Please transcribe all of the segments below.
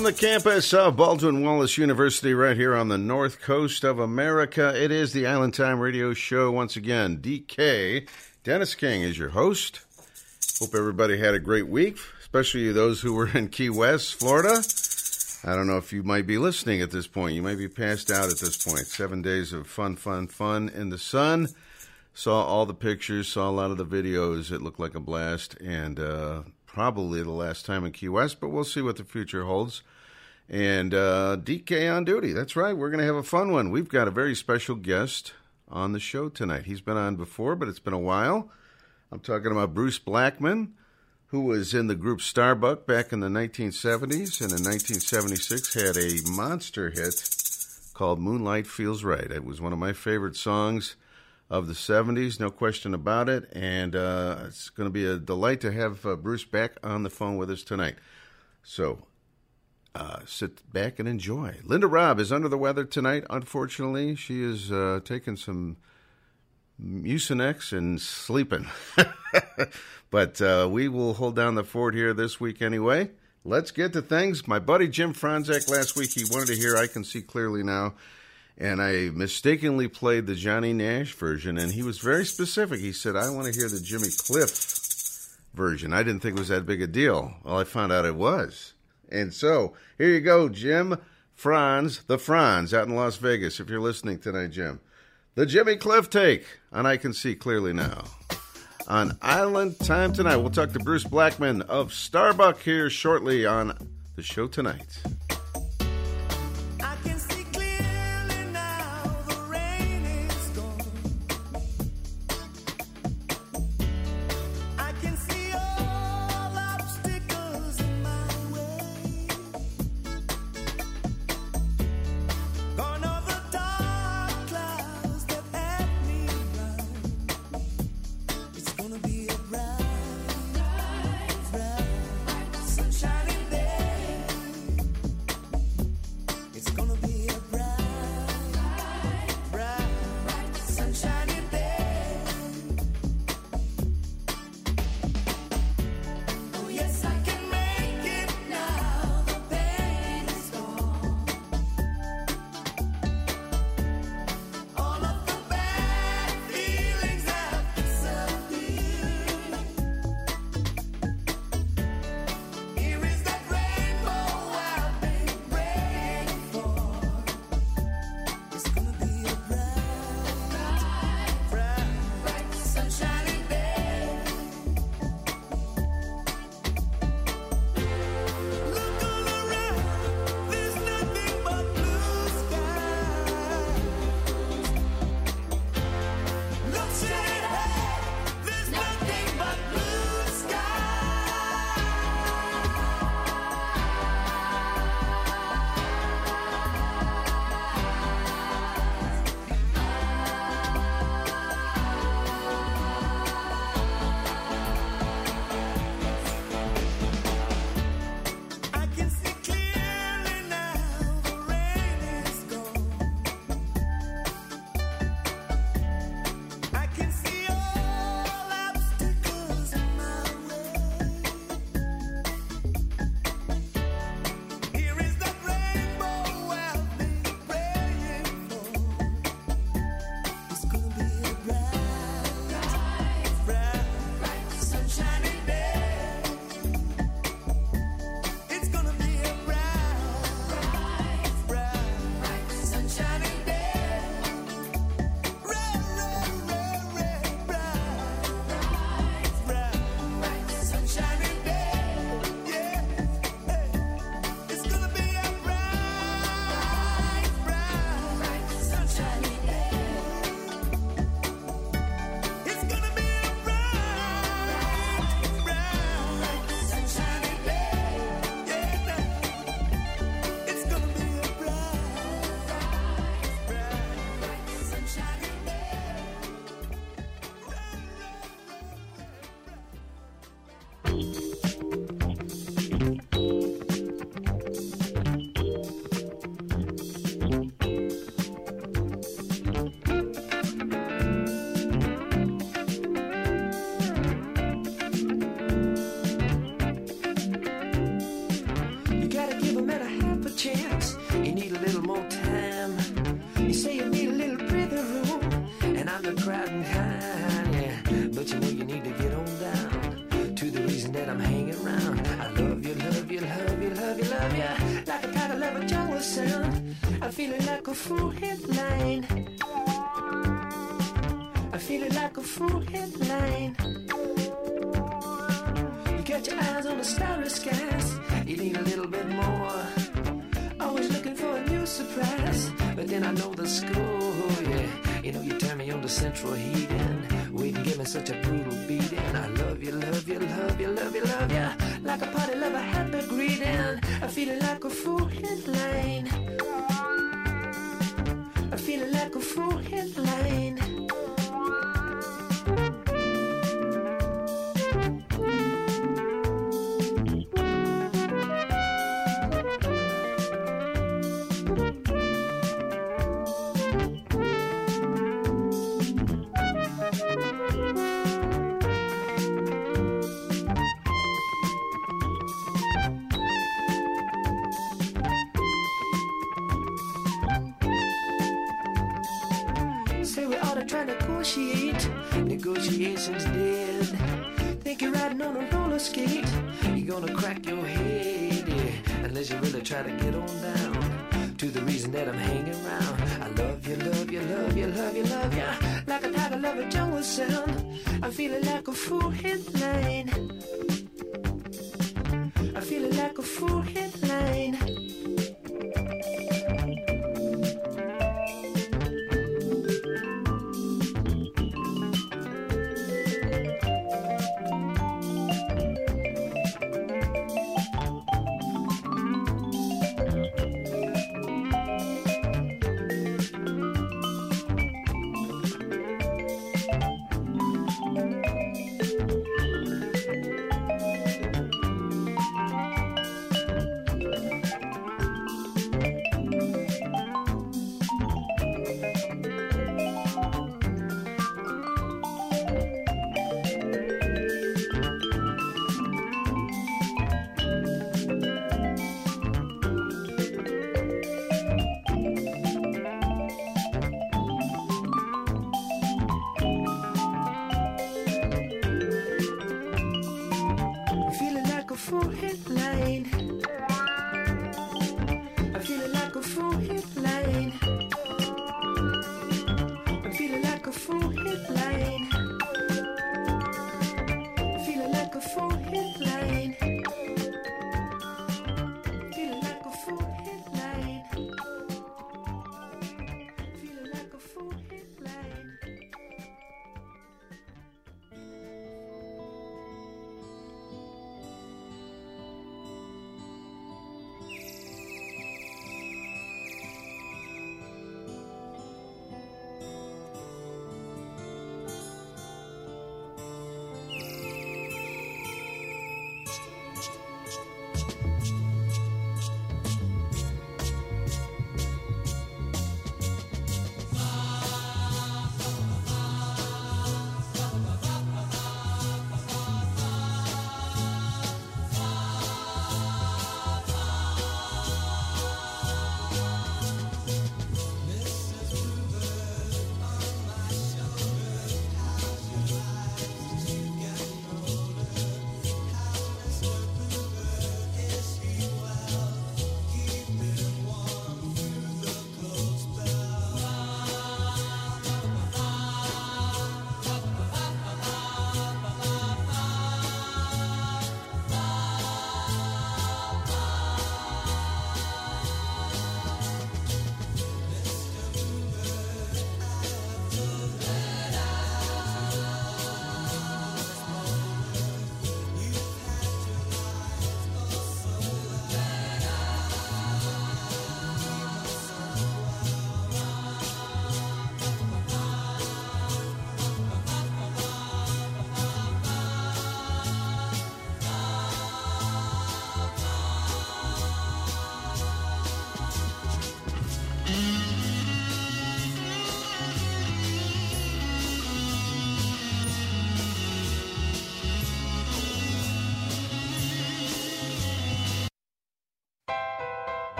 From the campus of Baldwin Wallace University, right here on the north coast of America, it is the Island Time Radio Show once again. DK, Dennis King is your host. Hope everybody had a great week, especially those who were in Key West, Florida. I don't know if you might be listening at this point. You might be passed out at this point. Seven days of fun, fun, fun in the sun. Saw all the pictures, saw a lot of the videos. It looked like a blast, and uh, probably the last time in Key West, but we'll see what the future holds. And uh, DK on duty. That's right. We're going to have a fun one. We've got a very special guest on the show tonight. He's been on before, but it's been a while. I'm talking about Bruce Blackman, who was in the group Starbuck back in the 1970s, and in 1976 had a monster hit called Moonlight Feels Right. It was one of my favorite songs of the 70s, no question about it. And uh, it's going to be a delight to have uh, Bruce back on the phone with us tonight. So uh, sit back and enjoy. Linda Robb is under the weather tonight, unfortunately. She is uh, taking some Mucinex and sleeping. but uh, we will hold down the fort here this week anyway. Let's get to things. My buddy Jim Franzek last week, he wanted to hear I Can See Clearly Now and I mistakenly played the Johnny Nash version, and he was very specific. He said, I want to hear the Jimmy Cliff version. I didn't think it was that big a deal. Well, I found out it was. And so, here you go, Jim Franz, the Franz out in Las Vegas, if you're listening tonight, Jim. The Jimmy Cliff take on I Can See Clearly Now. On Island Time Tonight, we'll talk to Bruce Blackman of Starbuck here shortly on the show tonight. like a fool headline. I feel it like a fool headline.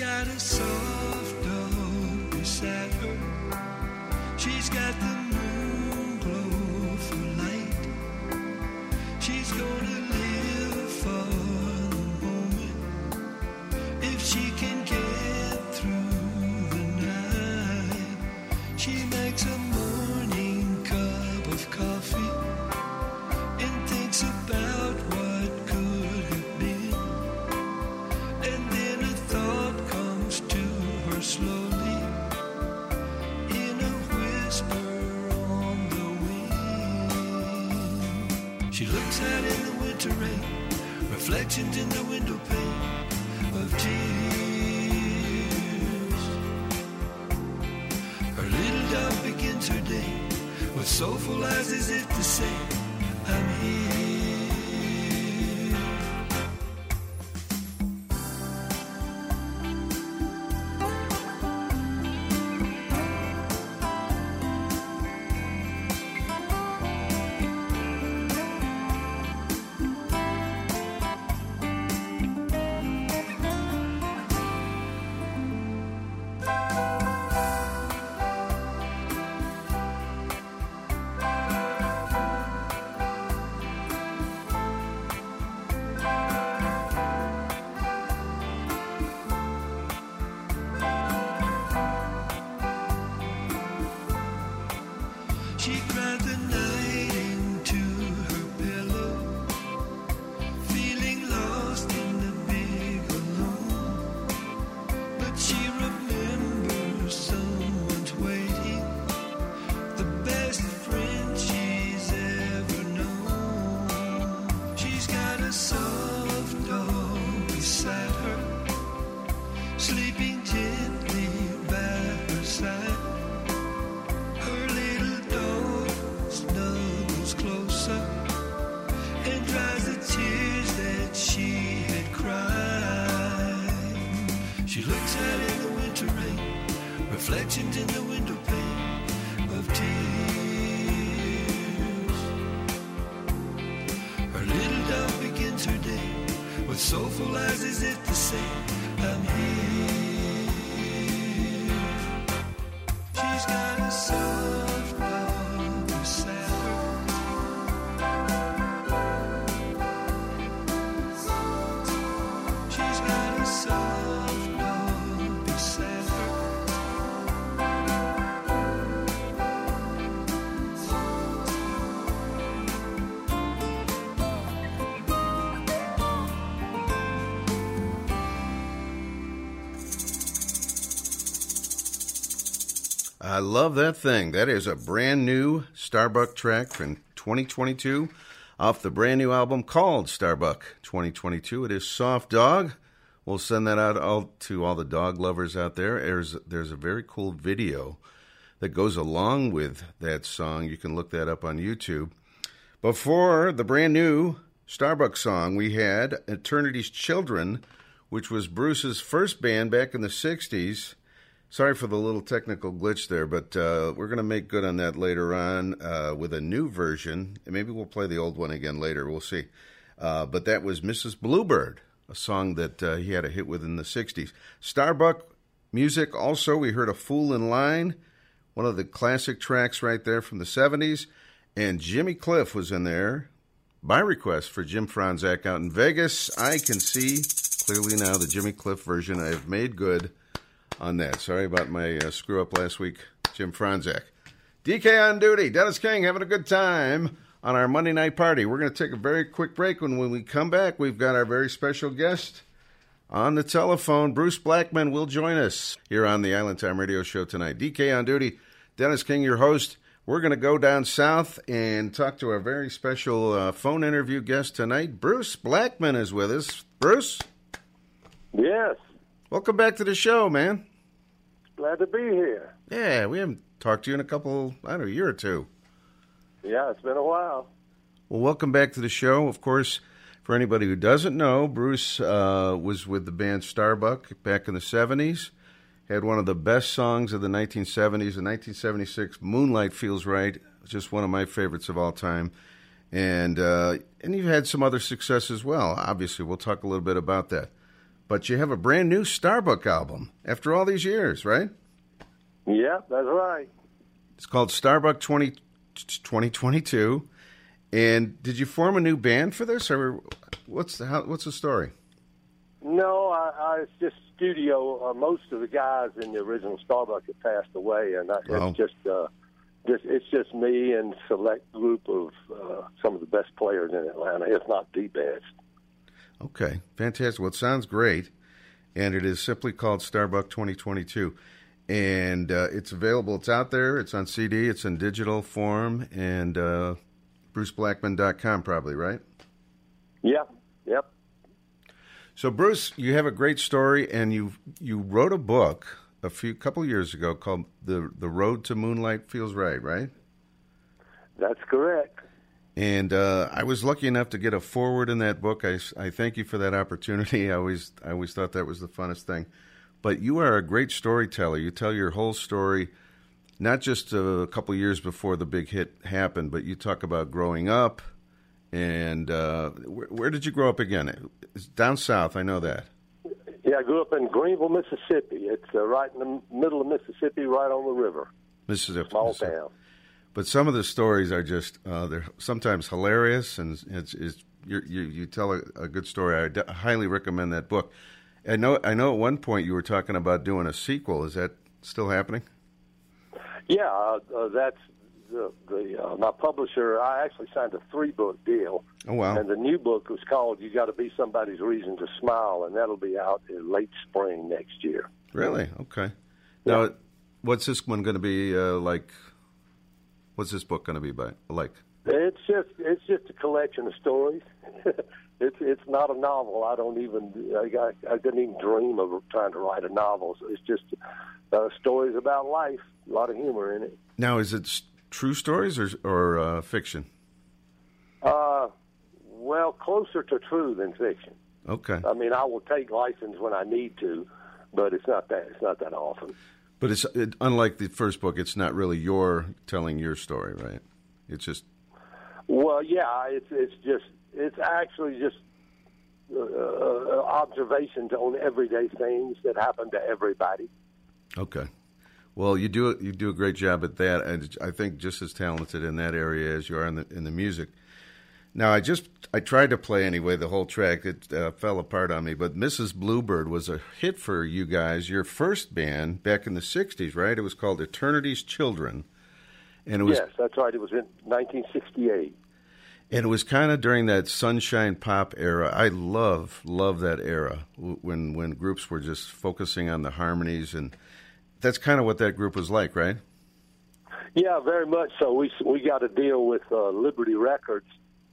She's got reflections in the love that thing. That is a brand new Starbuck track from 2022 off the brand new album called Starbuck 2022. It is Soft Dog. We'll send that out all, to all the dog lovers out there. There's there's a very cool video that goes along with that song. You can look that up on YouTube. Before the brand new Starbuck song, we had Eternity's Children, which was Bruce's first band back in the 60s. Sorry for the little technical glitch there, but uh, we're going to make good on that later on uh, with a new version. And maybe we'll play the old one again later. We'll see. Uh, but that was Mrs. Bluebird, a song that uh, he had a hit with in the 60s. Starbuck music also, we heard A Fool in Line, one of the classic tracks right there from the 70s. And Jimmy Cliff was in there by request for Jim Franzak out in Vegas. I can see clearly now the Jimmy Cliff version I have made good on that. Sorry about my uh, screw up last week, Jim Franzak. DK on duty. Dennis King having a good time on our Monday night party. We're going to take a very quick break. When, when we come back, we've got our very special guest on the telephone. Bruce Blackman will join us here on the Island Time Radio Show tonight. DK on duty. Dennis King, your host. We're going to go down south and talk to our very special uh, phone interview guest tonight. Bruce Blackman is with us. Bruce, Yes, welcome back to the show, man. glad to be here. Yeah, we haven't talked to you in a couple, I don't know, a year or two. Yeah, it's been a while. Well, welcome back to the show. Of course, for anybody who doesn't know, Bruce uh, was with the band Starbuck back in the 70s. Had one of the best songs of the 1970s. In 1976, Moonlight Feels Right, just one of my favorites of all time. And uh, and you've had some other success as well. Obviously, we'll talk a little bit about that. But you have a brand new Starbuck album after all these years, right? Yeah, that's right. It's called Starbuck 20, 2022. And did you form a new band for this, or what's the how, what's the story? No, I, I it's just studio. Uh, most of the guys in the original Starbuck have passed away, and I, Oh. it's just uh, just it's just me and select group of uh, some of the best players in Atlanta, if not the best. Okay, fantastic. Well, it sounds great, and it is simply called Starbuck 2022, and uh, it's available. It's out there. It's on CD. It's in digital form, and uh, BruceBlackman.com probably right. Yep, yep. So, Bruce, you have a great story, and you you wrote a book a few couple years ago called the the Road to Moonlight Feels Right, right? That's correct. And uh, I was lucky enough to get a forward in that book. I, I thank you for that opportunity. I always I always thought that was the funnest thing. But you are a great storyteller. You tell your whole story, not just a couple years before the big hit happened, but you talk about growing up. And uh, where, where did you grow up again? It's down south. I know that. Yeah, I grew up in Greenville, Mississippi. It's uh, right in the middle of Mississippi, right on the river. Mississippi. Small Mississippi. town. But some of the stories are just uh, they're sometimes hilarious, and it's, it's you're, you you tell a, a good story. I d- highly recommend that book. I know I know at one point you were talking about doing a sequel. Is that still happening? Yeah, uh, uh, that's the, the uh, my publisher. I actually signed a three book deal, Oh wow! and the new book was called "You Got to Be Somebody's Reason to Smile," and that'll be out in late spring next year. Really? Okay. Now, what's this one going to be uh, like? What's this book going to be by like? It's just it's just a collection of stories. it's it's not a novel. I don't even I, I, I didn't even dream of trying to write a novel. So it's just uh, stories about life. A lot of humor in it. Now, is it s- true stories or or uh, fiction? Uh, well, closer to true than fiction. Okay, I mean, I will take license when I need to, but it's not that it's not that often. But it's it, unlike the first book. It's not really your telling your story, right? It's just Well, yeah, it's it's just it's actually just uh, uh, observations on everyday things that happen to everybody. Okay. Well, you do you do a great job at that, and I think just as talented in that area as you are in the in the music. Now, I just I tried to play anyway the whole track. It uh, fell apart on me, but Mrs. Bluebird was a hit for you guys. Your first band back in the '60s, right? It was called Eternity's Children, and it was yes, that's right. It was in 1968. and it was kind of during that sunshine pop era. I love love that era when when groups were just focusing on the harmonies, and that's kind of what that group was like, right? Yeah, very much so. We we got a deal with uh, Liberty Records,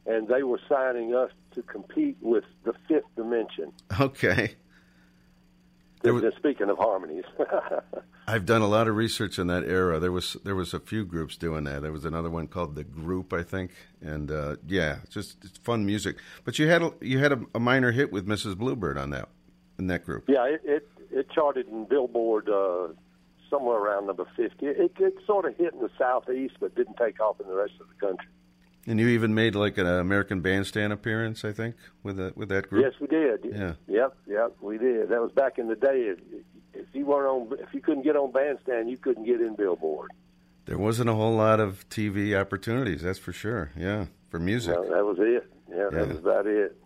and they were signing us to compete with the Fifth Dimension. Okay. There was- Speaking of harmonies, I've done a lot of research in that era. There was there was a few groups doing that. There was another one called the Group, I think, and uh, yeah, just it's fun music. But you had a, you had a, a minor hit with Mrs. Bluebird on that in that group. yeah, it it, it charted in Billboard uh, somewhere around number 50. It, it sort of hit in the southeast, but didn't take off in the rest of the country. And you even made like an American Bandstand appearance, I think, with that with that group. Yes, we did. Yeah. Yep, yep, we did. That was back in the day. If, if you weren't on, if you couldn't get on Bandstand, you couldn't get in Billboard. There wasn't a whole lot of TV opportunities, that's for sure. Yeah, for music. No, that was it. Yeah, Yeah. that was about it.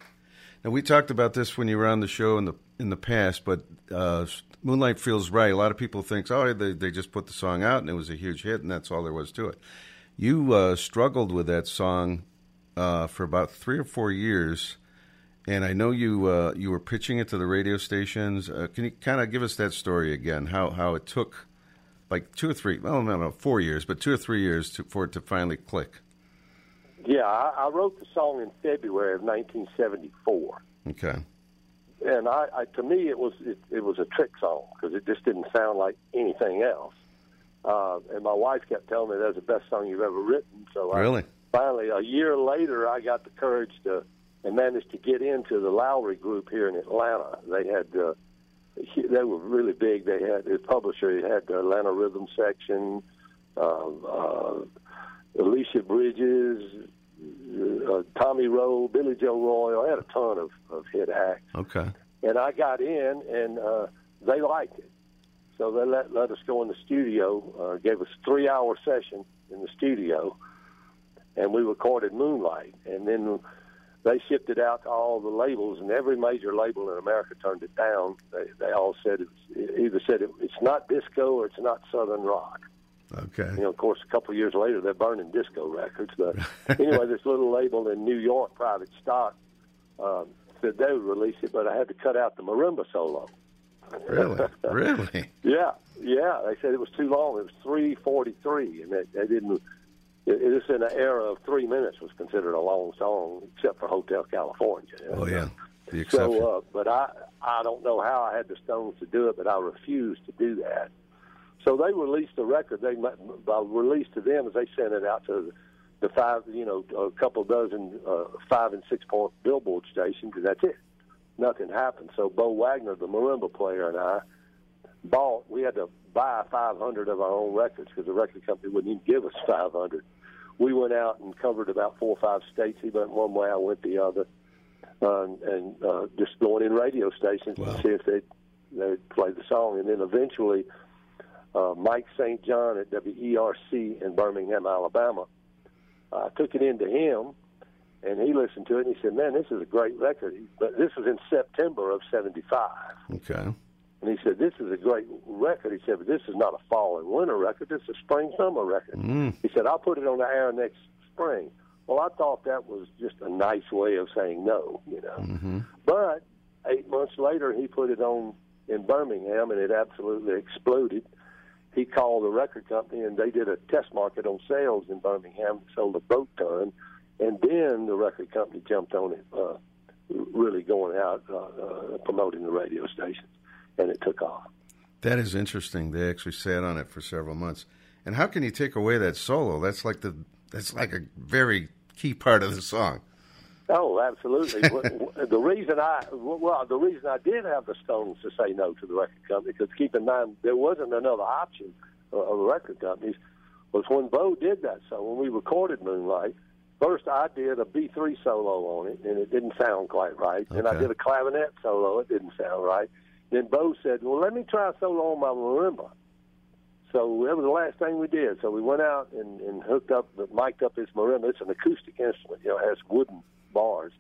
Now we talked about this when you were on the show in the in the past, but uh, Moonlight Feels Right. A lot of people think, oh, they they just put the song out and it was a huge hit, and that's all there was to it. You uh, struggled with that song uh, for about three or four years, and I know you uh, you were pitching it to the radio stations. Uh, can you kind of give us that story again? How how it took like two or three, well, no, no, four years, but two or three years to, for it to finally click. Yeah, I, I wrote the song in February of 1974, Okay. and I, I to me it was it, it was a trick song because it just didn't sound like anything else. Uh, and my wife kept telling me that's the best song you've ever written. So Really? I, finally, a year later, I got the courage to and managed to get into the Lowery Group here in Atlanta. They had uh, they were really big. They had the publisher he had the Atlanta Rhythm section, uh, uh, Alicia Bridges, uh, Tommy Roe, Billy Joe Royal. I had a ton of, of hit acts. Okay. and I got in, and uh, they liked it. So they let let us go in the studio. Uh, gave us three hour session in the studio, and we recorded Moonlight. And then they shipped it out to all the labels, and every major label in America turned it down. They, they all said it's either said it, it's not disco or it's not southern rock. Okay. You know, of course, a couple of years later, they're burning disco records. But anyway, this little label in New York, Private Stock, um, said they would release it, but I had to cut out the marimba solo. Really? really? Yeah, yeah. They said it was too long. It was three forty-three, and they, they didn't. It, it was in an era of three minutes was considered a long song, except for Hotel California. you know. Oh yeah. The exception. So, uh, but I I don't know how I had the Stones to do it, but I refused to do that. So they released the record. They by released to them as they sent it out to the five, you know, a couple dozen uh, five and six point billboard stations, and that's it. Nothing happened. So Bo Wagner, the marimba player, and I bought. We had to buy 500 of our own records because the record company wouldn't even give us 500. We went out and covered about four or five states. He went one way, I went the other, um, and uh, just going in radio stations Wow. to see if they they play the song. And then eventually, uh, Mike St. John at WERC in Birmingham, Alabama, I took it into him, and he listened to it and he said, "Man, this is a great record." But this was in September of '75. Okay. And he said, "This is a great record." He said, "But this is not a fall and winter record. This is a spring summer record." Mm. He said, "I'll put it on the air next spring." Well, I thought that was just a nice way of saying no, you know. Mm-hmm. But eight months later, he put it on in Birmingham, and it absolutely exploded. He called the record company, and they did a test market on sales in Birmingham, sold a boat ton, and then the record company jumped on it, uh, really going out uh, uh, promoting the radio stations, and it took off. That is interesting. They actually sat on it for several months. And how can you take away that solo? That's like the that's like a very key part of the song. Oh, absolutely. The reason I well, the reason I did have the Stones to say no to the record company, because keep in mind there wasn't another option uh, of the record companies, was when Bo did that. So when we recorded Moonlight, first I did a B three solo on it, and it didn't sound quite right. And I did a clavinet solo, it didn't sound right. Then Bo said, "Well, let me try a solo on my marimba." So that was the last thing we did. So we went out and, and hooked up, mic'd up his marimba. It's an acoustic instrument, you know, it has wooden bars.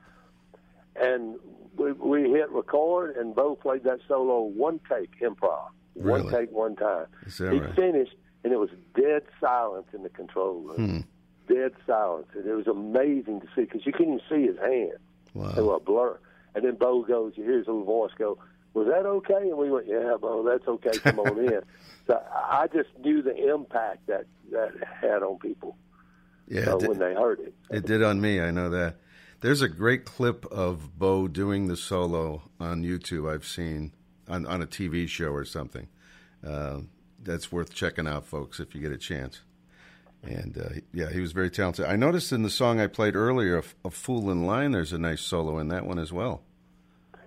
And we, we hit record, and Bo played that solo one take, improv. One take, one time. He right? finished, and it was dead silence in the control room. Hmm. Dead silence. And it was amazing to see, because you couldn't even see his. They Wow. were a blur. And then Bo goes, you hear his little voice go, was that okay? And we went, yeah, Bo, that's okay. Come on in. So I just knew the impact that that had on people Yeah, uh, did, when they heard it. it did on me. I know that. There's a great clip of Bo doing the solo on YouTube. I've seen on on a TV show or something. Uh, that's worth checking out, folks, if you get a chance. And uh, yeah, he was very talented. I noticed in the song I played earlier, "A, Fool in Line," there's a nice solo in that one as well.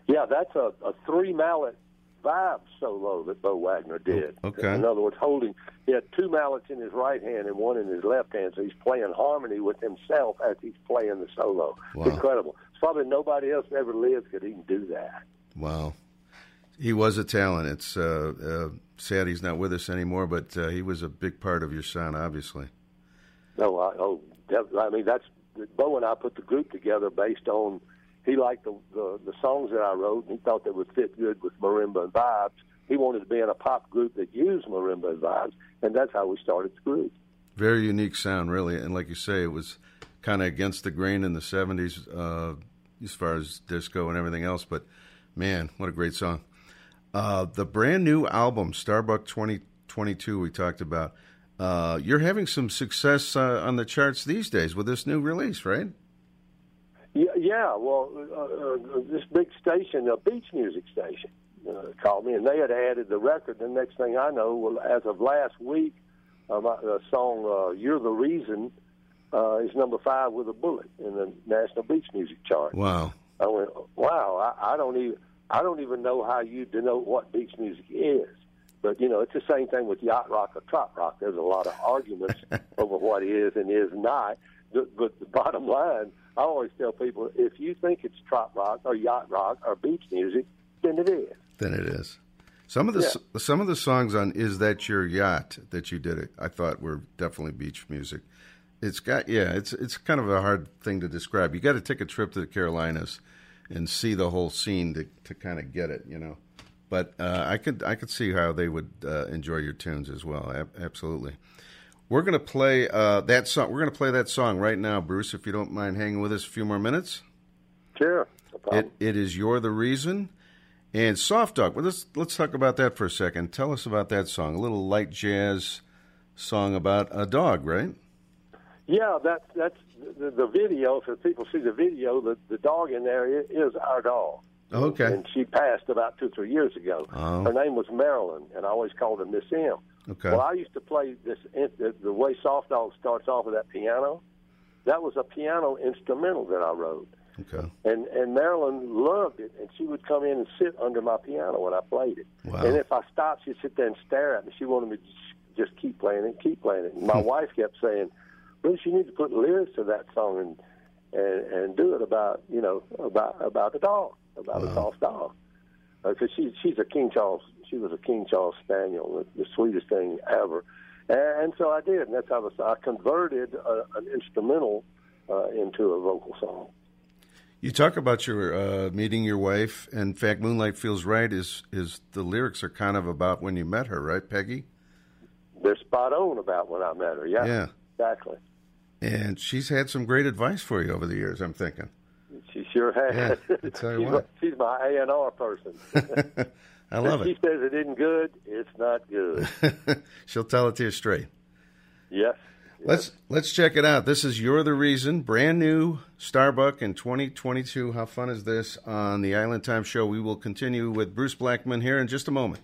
Yeah, that's a, a three mallet vibe solo that Bo Wagner did. Oh, okay. In other words, holding he had two mallets in his right hand and one in his left hand, so he's playing harmony with himself as he's playing the solo. Wow. Incredible. It's probably nobody else ever lived could even do that. Wow. He was a talent. It's uh, uh, sad he's not with us anymore, but uh, he was a big part of your sound, obviously. No, I, oh, I mean that's Bo and I put the group together based on he liked the, the the songs that I wrote, and he thought they would fit good with marimba and vibes. He wanted to be in a pop group that used marimba and vibes, and that's how we started the group. Very unique sound, really. And like you say, it was kind of against the grain in the 70s uh, as far as disco and everything else. But man, what a great song. Uh, the brand new album, Starbuck 2022, we talked about. Uh, you're having some success uh, on the charts these days with this new release, right? Yeah, yeah. Well, uh, uh, this big station, a beach music station, uh, called me, and they had added the record. The next thing I know, well, as of last week, uh, my, the song uh, "You're the Reason" uh, is number five with a bullet in the National Beach Music Chart. Wow. I went, wow, I, I don't even I don't even know how you denote what beach music is. But you know, it's the same thing with yacht rock or trop rock. There's a lot of arguments over what is and is not. But the bottom line, I always tell people, if you think it's trop rock or yacht rock or beach music, then it is. than it is. Some of the s some of the songs on "Is That Your Yacht" that you did it, I thought were definitely beach music. It's got yeah, it's it's kind of a hard thing to describe. You got to take a trip to the Carolinas and see the whole scene to to kind of get it, you know. But uh, I could I could see how they would uh, enjoy your tunes as well. Ab- absolutely. We're gonna play uh, that song. We're gonna play that song right now, Bruce. If you don't mind hanging with us a few more minutes. Sure. No. It, it is You're the Reason. And Soft Dog, well, let's, let's talk about that for a second. Tell us about that song. A little light jazz song about a dog, right? Yeah, that's that's the, the video. If people see the video. The the dog in there is our dog. Okay. And she passed about two three years ago. Oh. Her name was Marilyn, and I always called her Miss M. Okay. Well, I used to play this the, the way Soft Dog starts off with that piano. That was a piano instrumental that I wrote. Okay. And and Marilyn loved it, and she would come in and sit under my piano when I played it. Wow. And if I stopped, she'd sit there and stare at me. She wanted me to just- keep playing it, keep playing it. And my hmm. wife kept saying, "Bruce, you need to put lyrics to that song and and and do it about you know about about the dog, about a soft dog." Because she's she's a King Charles, she was a King Charles Spaniel, the, the sweetest thing ever. And, and so I did, and that's how I, I converted uh, an instrumental uh, into a vocal song. You talk about your uh, meeting your wife. In fact, Moonlight Feels Right is, is the lyrics are kind of about when you met her, right, Peggy? they're spot on about when I met her. Yeah, Yeah. exactly. And she's had some great advice for you over the years, I'm thinking. She sure has. Yeah, I tell you she's, what. My, she's my A and R person. I love if she says it isn't good, it's not good. She'll tell it to you straight. yes. Let's let's check it out. This is You're the Reason, brand new Starbuck in 2022. How fun is this on the Island Time Show? We will continue with Bruce Blackman here in just a moment.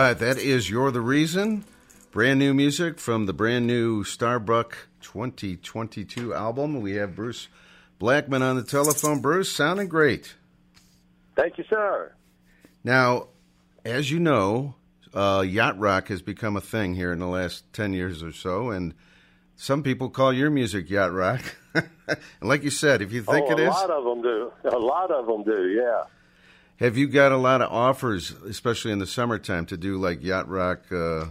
Right, that is You're the Reason. Brand new music from the brand new Starbuck 2022 album. We have Bruce Blackman on the telephone. Bruce, sounding great. Thank you, sir. Now, as you know, uh, yacht rock has become a thing here in the last 10 years or so, and some people call your music yacht rock. and like you said, if you think oh, it a lot of them do. A lot of them do. Yeah. Have you got a lot of offers, especially in the summertime, to do like yacht rock uh,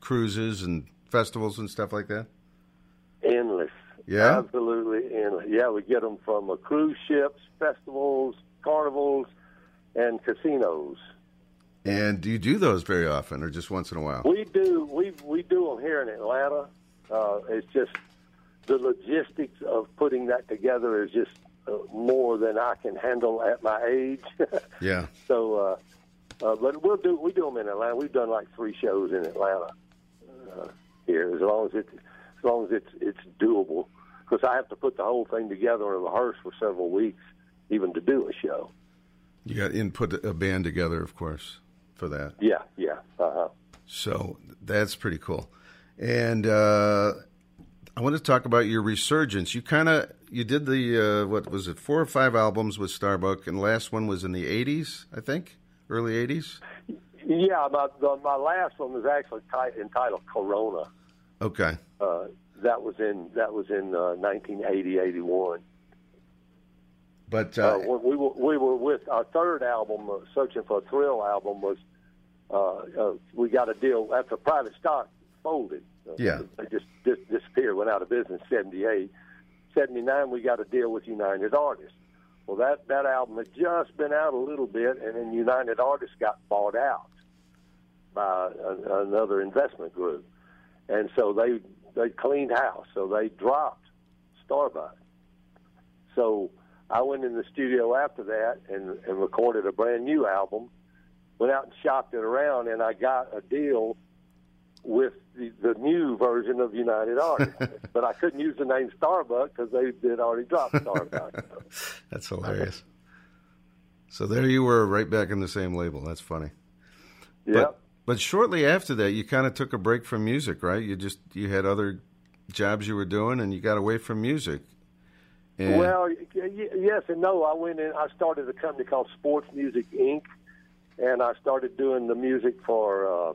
cruises and festivals and stuff like that? Endless. Yeah? Absolutely endless. Yeah, we get them from uh, cruise ships, festivals, carnivals, and casinos. And do you do those very often, or just once in a while? We do. We we do them here in Atlanta. Uh, it's just the logistics of putting that together is just more than I can handle at my age. Yeah. so, uh, uh, but we'll do. We do them in Atlanta. We've done like three shows in Atlanta uh, here. As long as it, as long as it's it's doable, because I have to put the whole thing together and rehearse for several weeks, even to do a show. You got input a band together, of course, for that. Yeah, yeah. Uh-huh. So that's pretty cool. And uh, I want to talk about your resurgence. You kind of you did the uh, what was it four or five albums with Starbuck, and the last one was in the '80s, I think, early '80s. Yeah, my the, my last one was actually ti- entitled Korona. Okay, Uh, that was in that was in uh, 1980, 81. but Uh, uh, we were we were with our third album, uh, Searching for a Thrill album, was uh, uh, we got a deal after Private Stock folded. Uh, Yeah. they just dis- disappeared, went out of business. Seventy eight, seventy nine, we got a deal with United Artists. Well, that that album had just been out a little bit, and then United Artists got bought out by a, another investment group, and so they they cleaned house. So they dropped Starbuck. So I went in the studio after that and, and recorded a brand new album. Went out and shopped it around, and I got a deal with the, the new version of United Artists. but I couldn't use the name Starbuck because they had already dropped Starbuck. that's hilarious. So there you were, right back in the same label. That's funny. yeah. But but shortly after that, you kind of took a break from music, right? You just you had other jobs you were doing, and you got away from music. And, Well, yes and no. I went in. I started a company called Sports Music Inc., and I started doing the music for uh,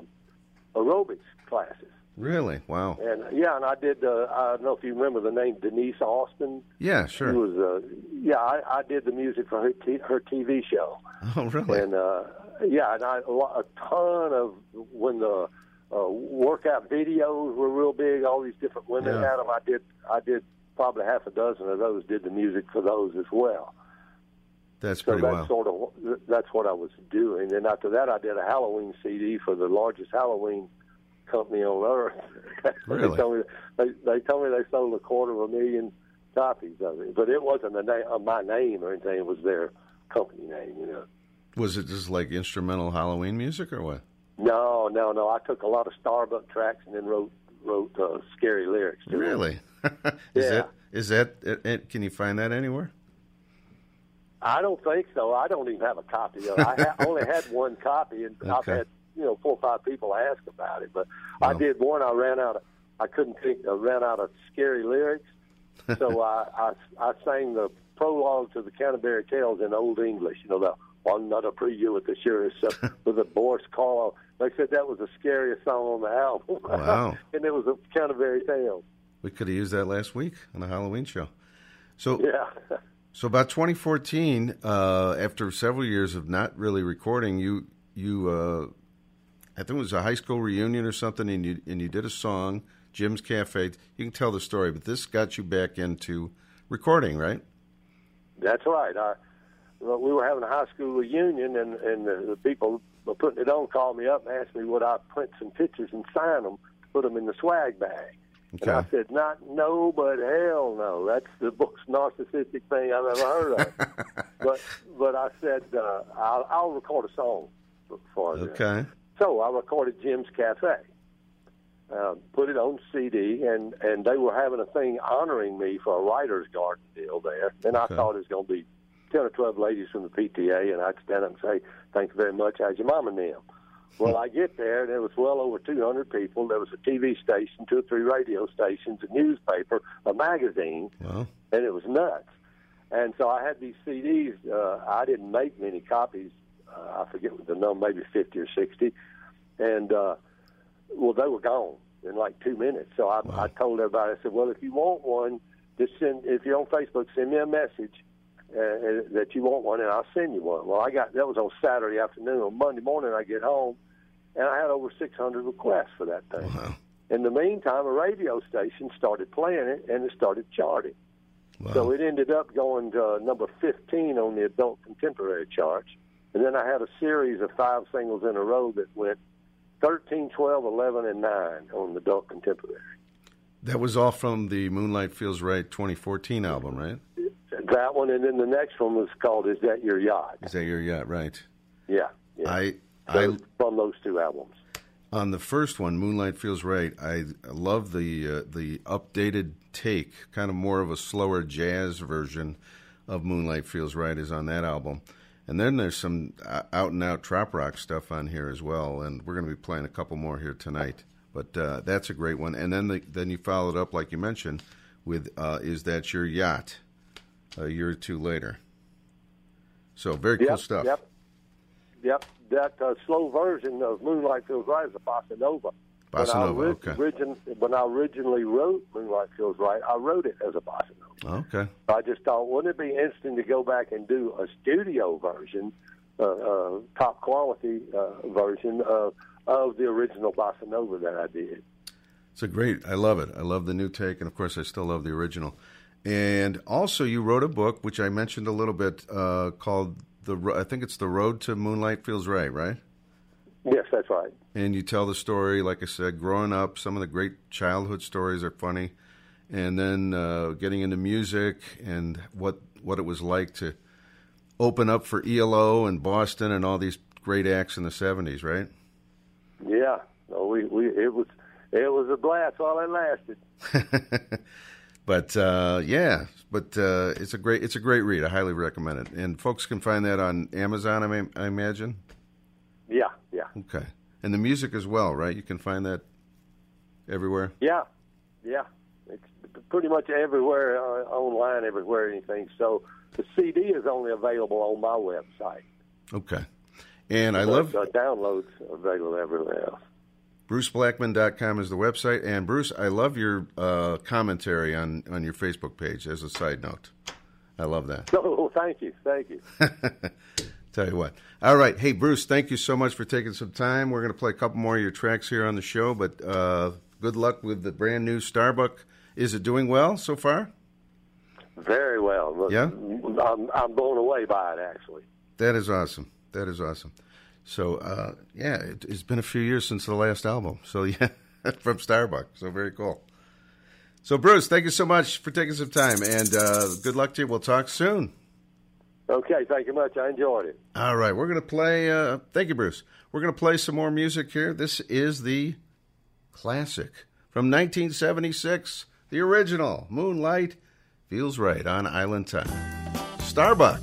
aerobics classes. really, wow, And yeah, and I did. Uh, I don't know if you remember the name Denise Austin. yeah, She sure. was. Uh, yeah, I, I did the music for her t- her TV show, Oh, really? and uh, yeah, and I a, lo- a ton of when the uh, workout videos were real big. All these different women Yeah. had them. I did. I did probably half a dozen of those. Did the music for those as well. That's So pretty that's wild. sort of that's what I was doing. And after that, I did a Halloween CD for the largest Halloween company on earth. Really? they told me they, they told me they sold a quarter of a million copies of it, but it wasn't the name my name or anything. It was their company name. You know. Was it just like instrumental Halloween music or what? No, no, no. I took a lot of Starbuck tracks and then wrote wrote uh, scary lyrics. Really? is Yeah. that is that? It, it, can you find that anywhere? I don't think so. I don't even have a copy of it. I ha- only had one copy, and I've had you know four or five people ask about it. But I did one. I ran out. Of, I couldn't think. I ran out of scary lyrics, so I, I I sang the prologue to the Canterbury Tales in Old English. You know the one not a preview with the surest uh, with a Boris Karloff. They said that was the scariest song on the album. Wow. and it was a Canterbury Tales. We could have used that last week on the Halloween show. So, Yeah. So about 2014, uh, after several years of not really recording, you you uh, I think it was a high school reunion or something, and you and you did a song, Jim's Cafe. You can tell the story, but this got you back into recording, right? That's right. We were having a high school reunion, and and the, the people were putting it on called me up and asked me would I print some pictures and sign them, put them in the swag bag. And I said, not no, but hell no. That's the most narcissistic thing I've ever heard of. but but I said uh, I'll, I'll record a song for, them. Okay. So I recorded Jim's Cafe, uh, put it on CD, and and they were having a thing honoring me for a writer's garden deal there. And I thought it was going to be ten or twelve ladies from the PTA, and I'd stand up and say, "Thank you very much. How's your mom and them?" Well, I get there, and there was well over 200 people. There was a TV station, two or three radio stations, a newspaper, a magazine, Well, and it was nuts. And so I had these CDs. Uh, I didn't make many copies. Uh, I forget the number, maybe 50 or 60. And, uh, well, they were gone in like two minutes. So I, I told everybody, I said, well, if you want one, just send, if you're on Facebook, send me a message uh, that you want one, and I'll send you one. Well, I got, that was on Saturday afternoon. On Monday morning, I get home, and I had over 600 requests for that thing. wow. In the meantime, a radio station started playing it, and it started charting. Wow. So it ended up going to uh, number 15 on the adult contemporary charts. And then I had a series of five singles in a row that went 13, 12, 11, and 9 on the adult contemporary. that was all from the Moonlight Feels Right 2014 album, right? That one, and then the next one was called "Is That Your Yacht?" Is that your yacht? Right. Yeah, yeah. I, So I from those two albums. on the first one, Moonlight Feels Right. I love the uh, the updated take, kind of more of a slower jazz version of Moonlight Feels Right is on that album. And then there's some out and out trap rock stuff on here as well, and we're going to be playing a couple more here tonight. But uh, that's a great one. And then the, then you followed up, like you mentioned, with uh, "Is That Your Yacht?" A year or two later. So very cool Yep, stuff. Yep, yep. That uh, slow version of "Moonlight Feels Right" is a bossa nova. Bossa when I nova, ori- okay. origin- when I originally wrote "Moonlight Feels Right," I wrote it as a bossa nova. Okay. I just thought, wouldn't it be interesting to go back and do a studio version, uh, uh, top quality uh, version of of the original bossa nova that I did. It's a great. I love it. I love the new take, and of course, I still love the original. And also, you wrote a book which I mentioned a little bit uh, called the. I think it's the Road to Moonlight Feels Right, right? Yes, that's right. And you tell the story, like I said, growing up. Some of the great childhood stories are funny, and then uh, getting into music and what what it was like to open up for ELO and Boston and all these great acts in the seventies, right? Yeah, no, we, we it was it was a blast while it lasted. but uh, yeah, but uh, it's a great it's a great read. I highly recommend it, and folks can find that on Amazon. I, may, I imagine. Yeah, yeah, Okay, and the music as well, right? You can find that everywhere. yeah, yeah. It's pretty much everywhere uh, online, everywhere anything. So the CD is only available on my website. Okay, and I love the downloads available everywhere else. BruceBlackman.com is the website, and Bruce, I love your uh, commentary on on your Facebook page. As a side note, I love that. So thank you, thank you. Tell you what. All right. Hey, Bruce, thank you so much for taking some time. We're going to play a couple more of your tracks here on the show, but uh, good luck with the brand new Starbuck. Is it doing well so far? Very well. Yeah? I'm, I'm blown away by it, actually. That is awesome. That is awesome. So, uh, yeah, it, it's been a few years since the last album. So, yeah, from Starbuck. So, very cool. So, Bruce, thank you so much for taking some time, and uh, good luck to you. We'll talk soon. Okay, thank you much. I enjoyed it. All right, we're going to play. Uh, thank you, Bruce. We're going to play some more music here. This is the classic from 1976, the original Moonlight Feels Right on Island Time. Starbuck.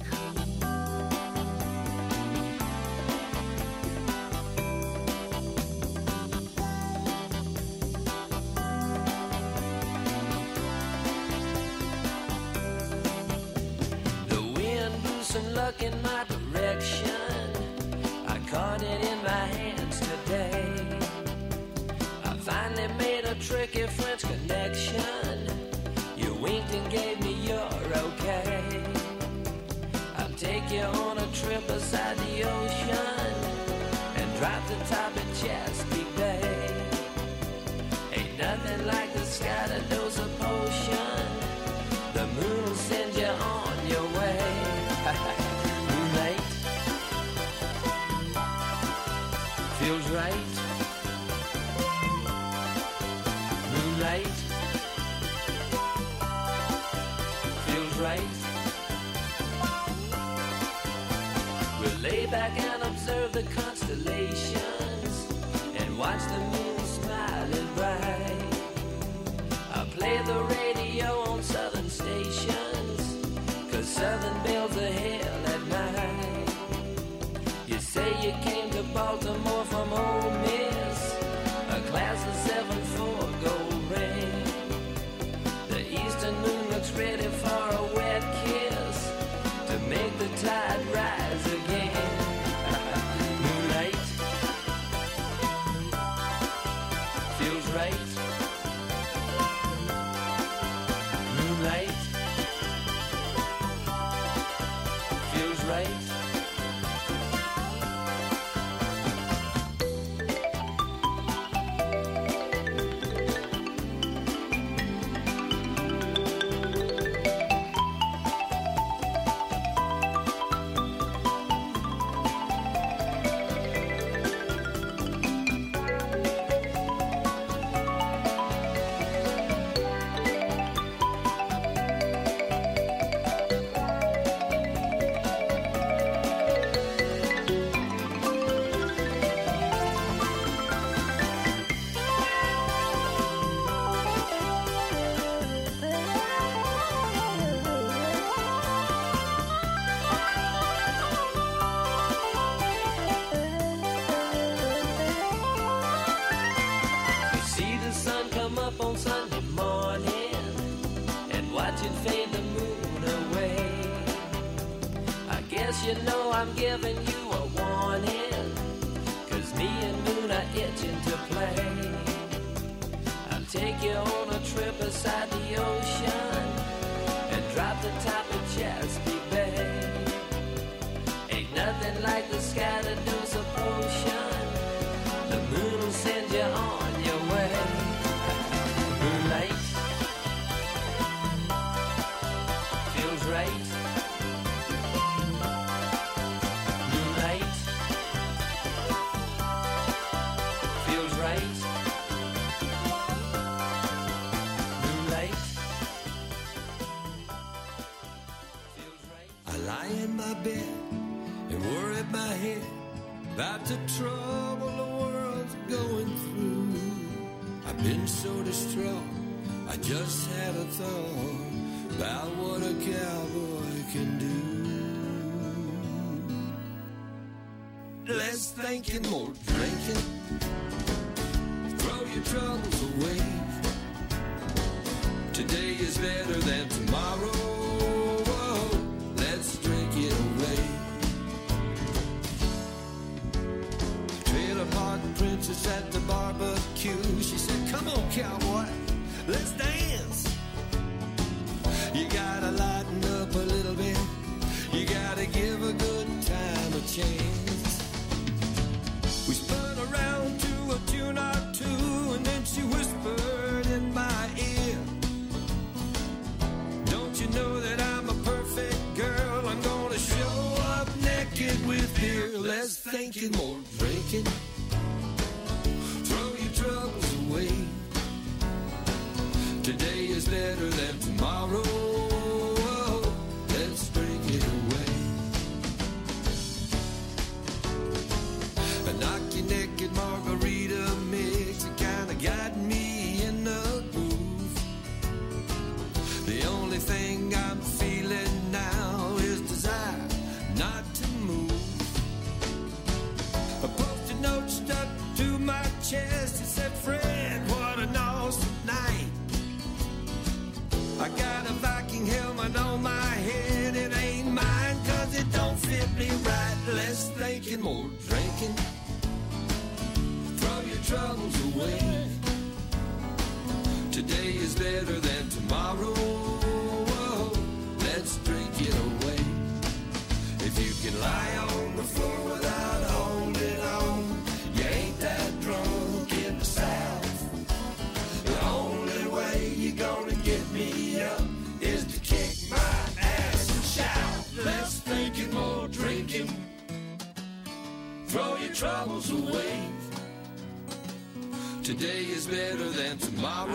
cowboy. Let's dance. You gotta lighten up a little bit. You gotta give a good time a chance. We spun around to a tune or two, and then she whispered in my ear. Don't you know that I'm a perfect girl? I'm gonna show up naked with beer. Less thinking, more drinking. Today is better than tomorrow. more drinking. Throw your troubles away. Today is better troubles away. Today is better than tomorrow.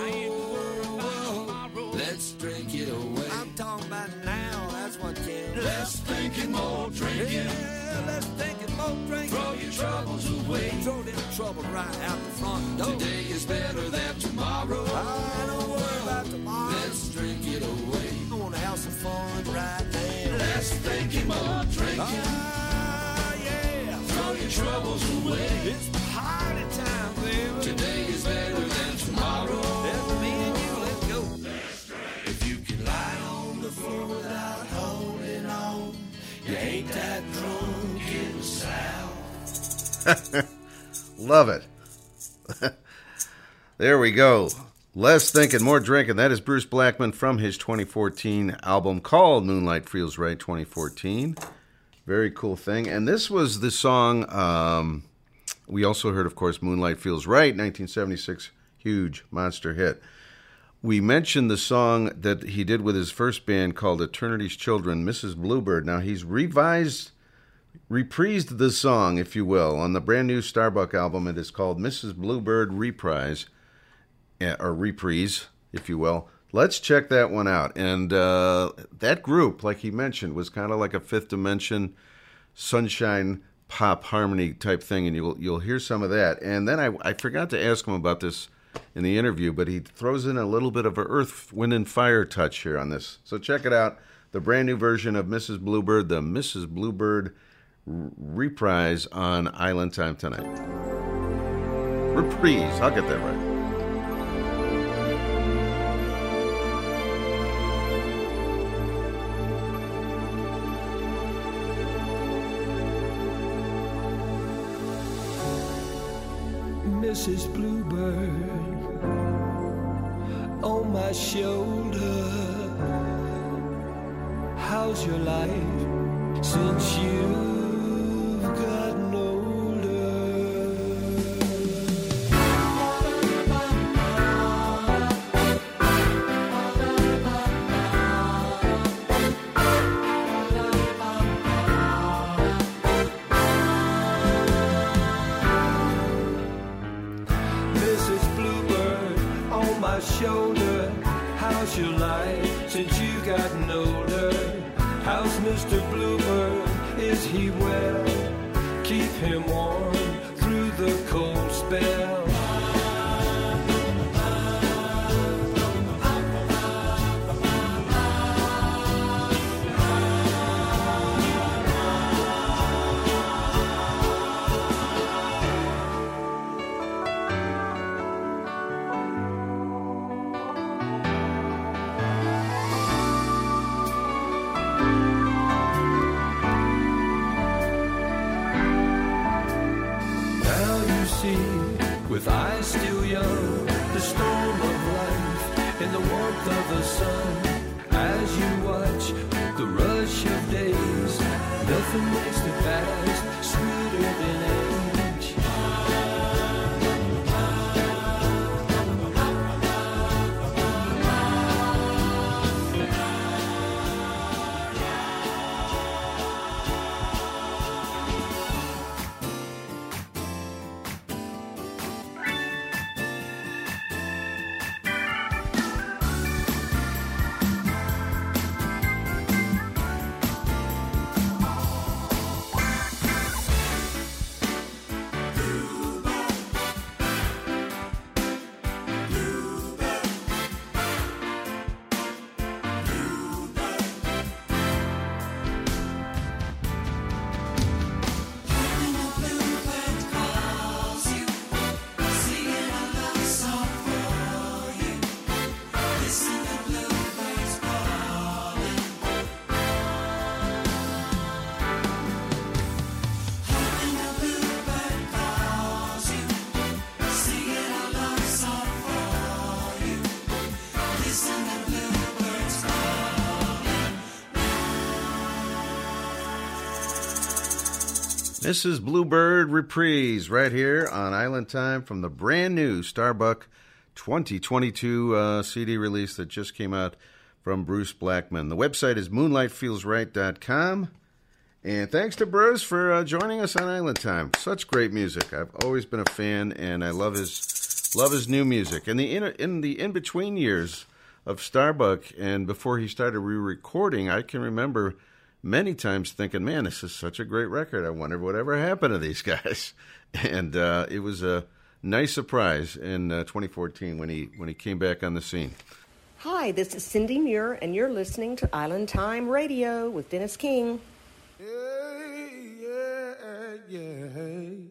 Let's drink it away. I'm talking about now, that's what counts. Let's think it more, drink it. Yeah, let's think it more, drink it. Throw your troubles away. Throw them trouble right out the front door. Today is better than tomorrow. I don't worry about tomorrow. Let's drink it away. I want to have some fun right now. Let's think it more, drink it troubles away. It's party time, baby. Today is better than tomorrow. Me and you, let's go. If you can lie on the floor without holding on, you ain't that drunk in south. Love it. there we go. Less thinking, more drinking. That is Bruce Blackman from his 2014 album called Moonlight Feels Right 2014. Very cool thing. And this was the song um, we also heard, of course, Moonlight Feels Right, 1976, huge monster hit. We mentioned the song that he did with his first band called Eternity's Children, Mrs. Bluebird. Now he's revised reprised the song, if you will, on the brand new Starbuck album. It is called Mrs. Bluebird Reprise, eh, or Reprise, if you will. Let's check that one out. And uh, that group, like he mentioned, was kind of like a fifth dimension sunshine pop harmony type thing, and you'll you'll hear some of that. And then I, I forgot to ask him about this in the interview, but he throws in a little bit of a earth, wind, and fire touch here on this. So check it out. The brand new version of Mrs. Bluebird, the Mrs. Bluebird reprise on Island Time tonight. Reprise, I'll get that right. Mrs. Bluebird on my shoulder. How's your life since you've gotten older? Your life since you've gotten older? How's Mr. Bluebird? Is he well? Keep him warm through the cold spell. Mrs. Bluebird reprise right here on Island Time from the brand new Starbuck 2022 uh, CD release that just came out from Bruce Blackman. The website is moonlightfeelsright.com. And thanks to Bruce for uh, joining us on Island Time. Such great music. I've always been a fan, and I love his love his new music. And the in, in the in between years of Starbuck and before he started re-recording, I can remember many times thinking, "Man, this is such a great record. I wonder whatever happened to these guys." And uh, it was a nice surprise in uh, 2014 when he when he came back on the scene. Hi, this is Cindy Muir, and you're listening to Island Time Radio with Dennis King. yeah, yeah. Yeah,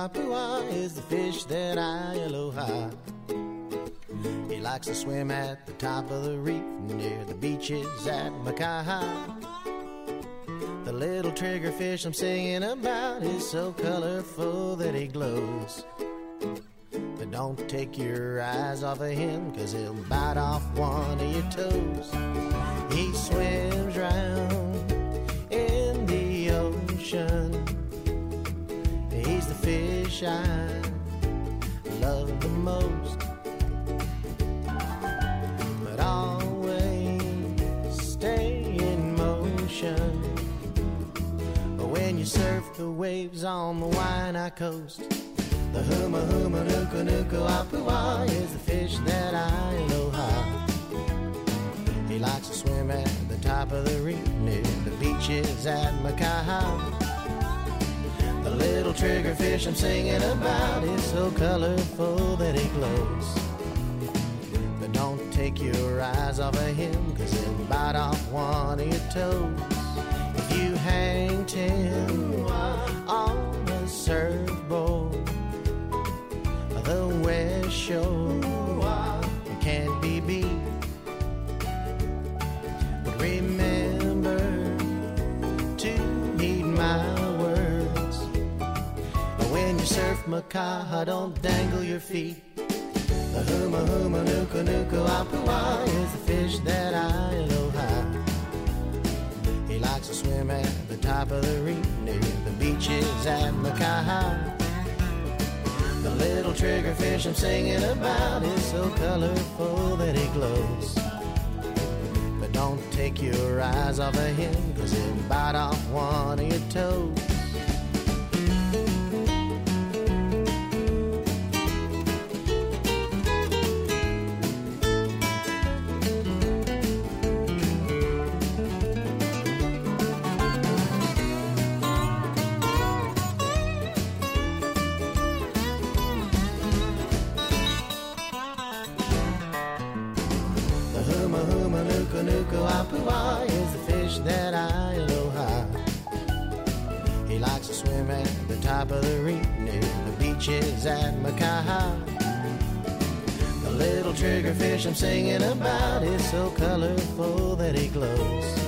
nuku apua is the fish that I aloha. He likes to swim at the top of the reef near the beaches at Makaha. The little triggerfish I'm singing about is so colorful that he glows. But don't take your eyes off of him, cause he'll bite off one of your toes. He swims round I love the most. But always stay in motion. When you surf the waves on the Waianae coast, the huma huma nuku nuku apua is the fish that I aloha. He likes to swim at the top of the reef near the beaches at Makaha. The little triggerfish I'm singing about is so colorful that he glows. But don't take your eyes off of him, cause he'll bite off one of your toes. If you hang ten on a surfboard, the West Shore surf don't dangle your feet. The huma huma nuka nuka apua is the fish that I aloha. He likes to swim at the top of the reef near the beaches at Makaha. The little triggerfish I'm singing about is so colorful that he glows. But don't take your eyes off of him, cause he'll bite off one of your toes. I'm singing about is so colorful that he glows.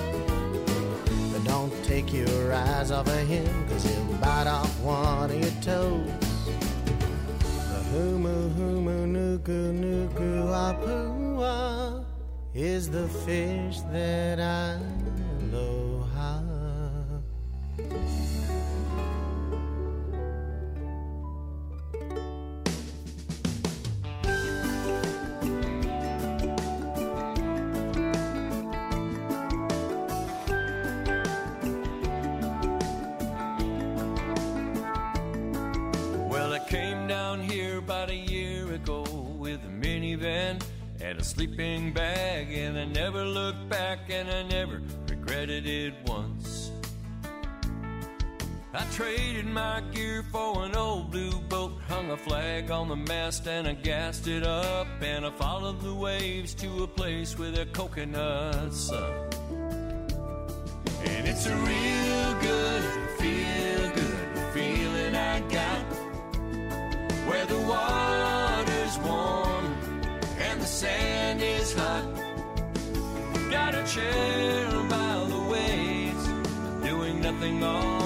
But don't take your eyes off of him, cause he'll bite off one of your toes. The huma huma nuku nuku apua is the fish that I traded my gear for an old blue boat, hung a flag on the mast, and I gassed it up. And I followed the waves to a place with a coconut sun. And it's a real good, feel good feeling I got where the water's warm and the sand is hot. Got a chair by the waves, doing nothing all.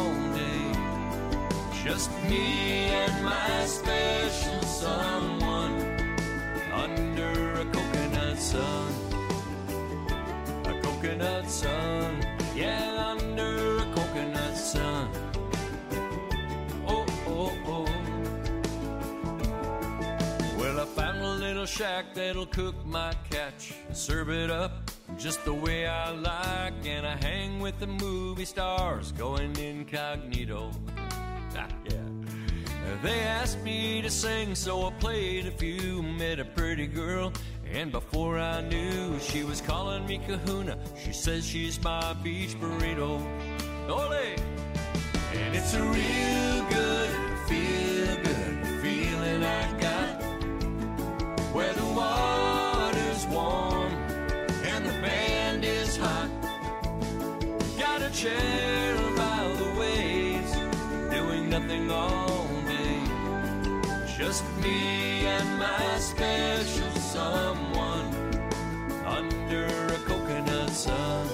Just me and my special someone under a coconut sun. A coconut sun, yeah, under a coconut sun. Oh, oh, oh. Well, I found a little shack that'll cook my catch, serve it up just the way I like, and I hang with the movie stars going incognito. Ah, yeah. They asked me to sing, so I played a few. Met a pretty girl, and before I knew, she was calling me Kahuna. She says she's my beach burrito. Ole! And it's a real good, feel good feeling I got where the water's warm and the band is hot. Got a chair all day. Just me and my special someone under a coconut sun.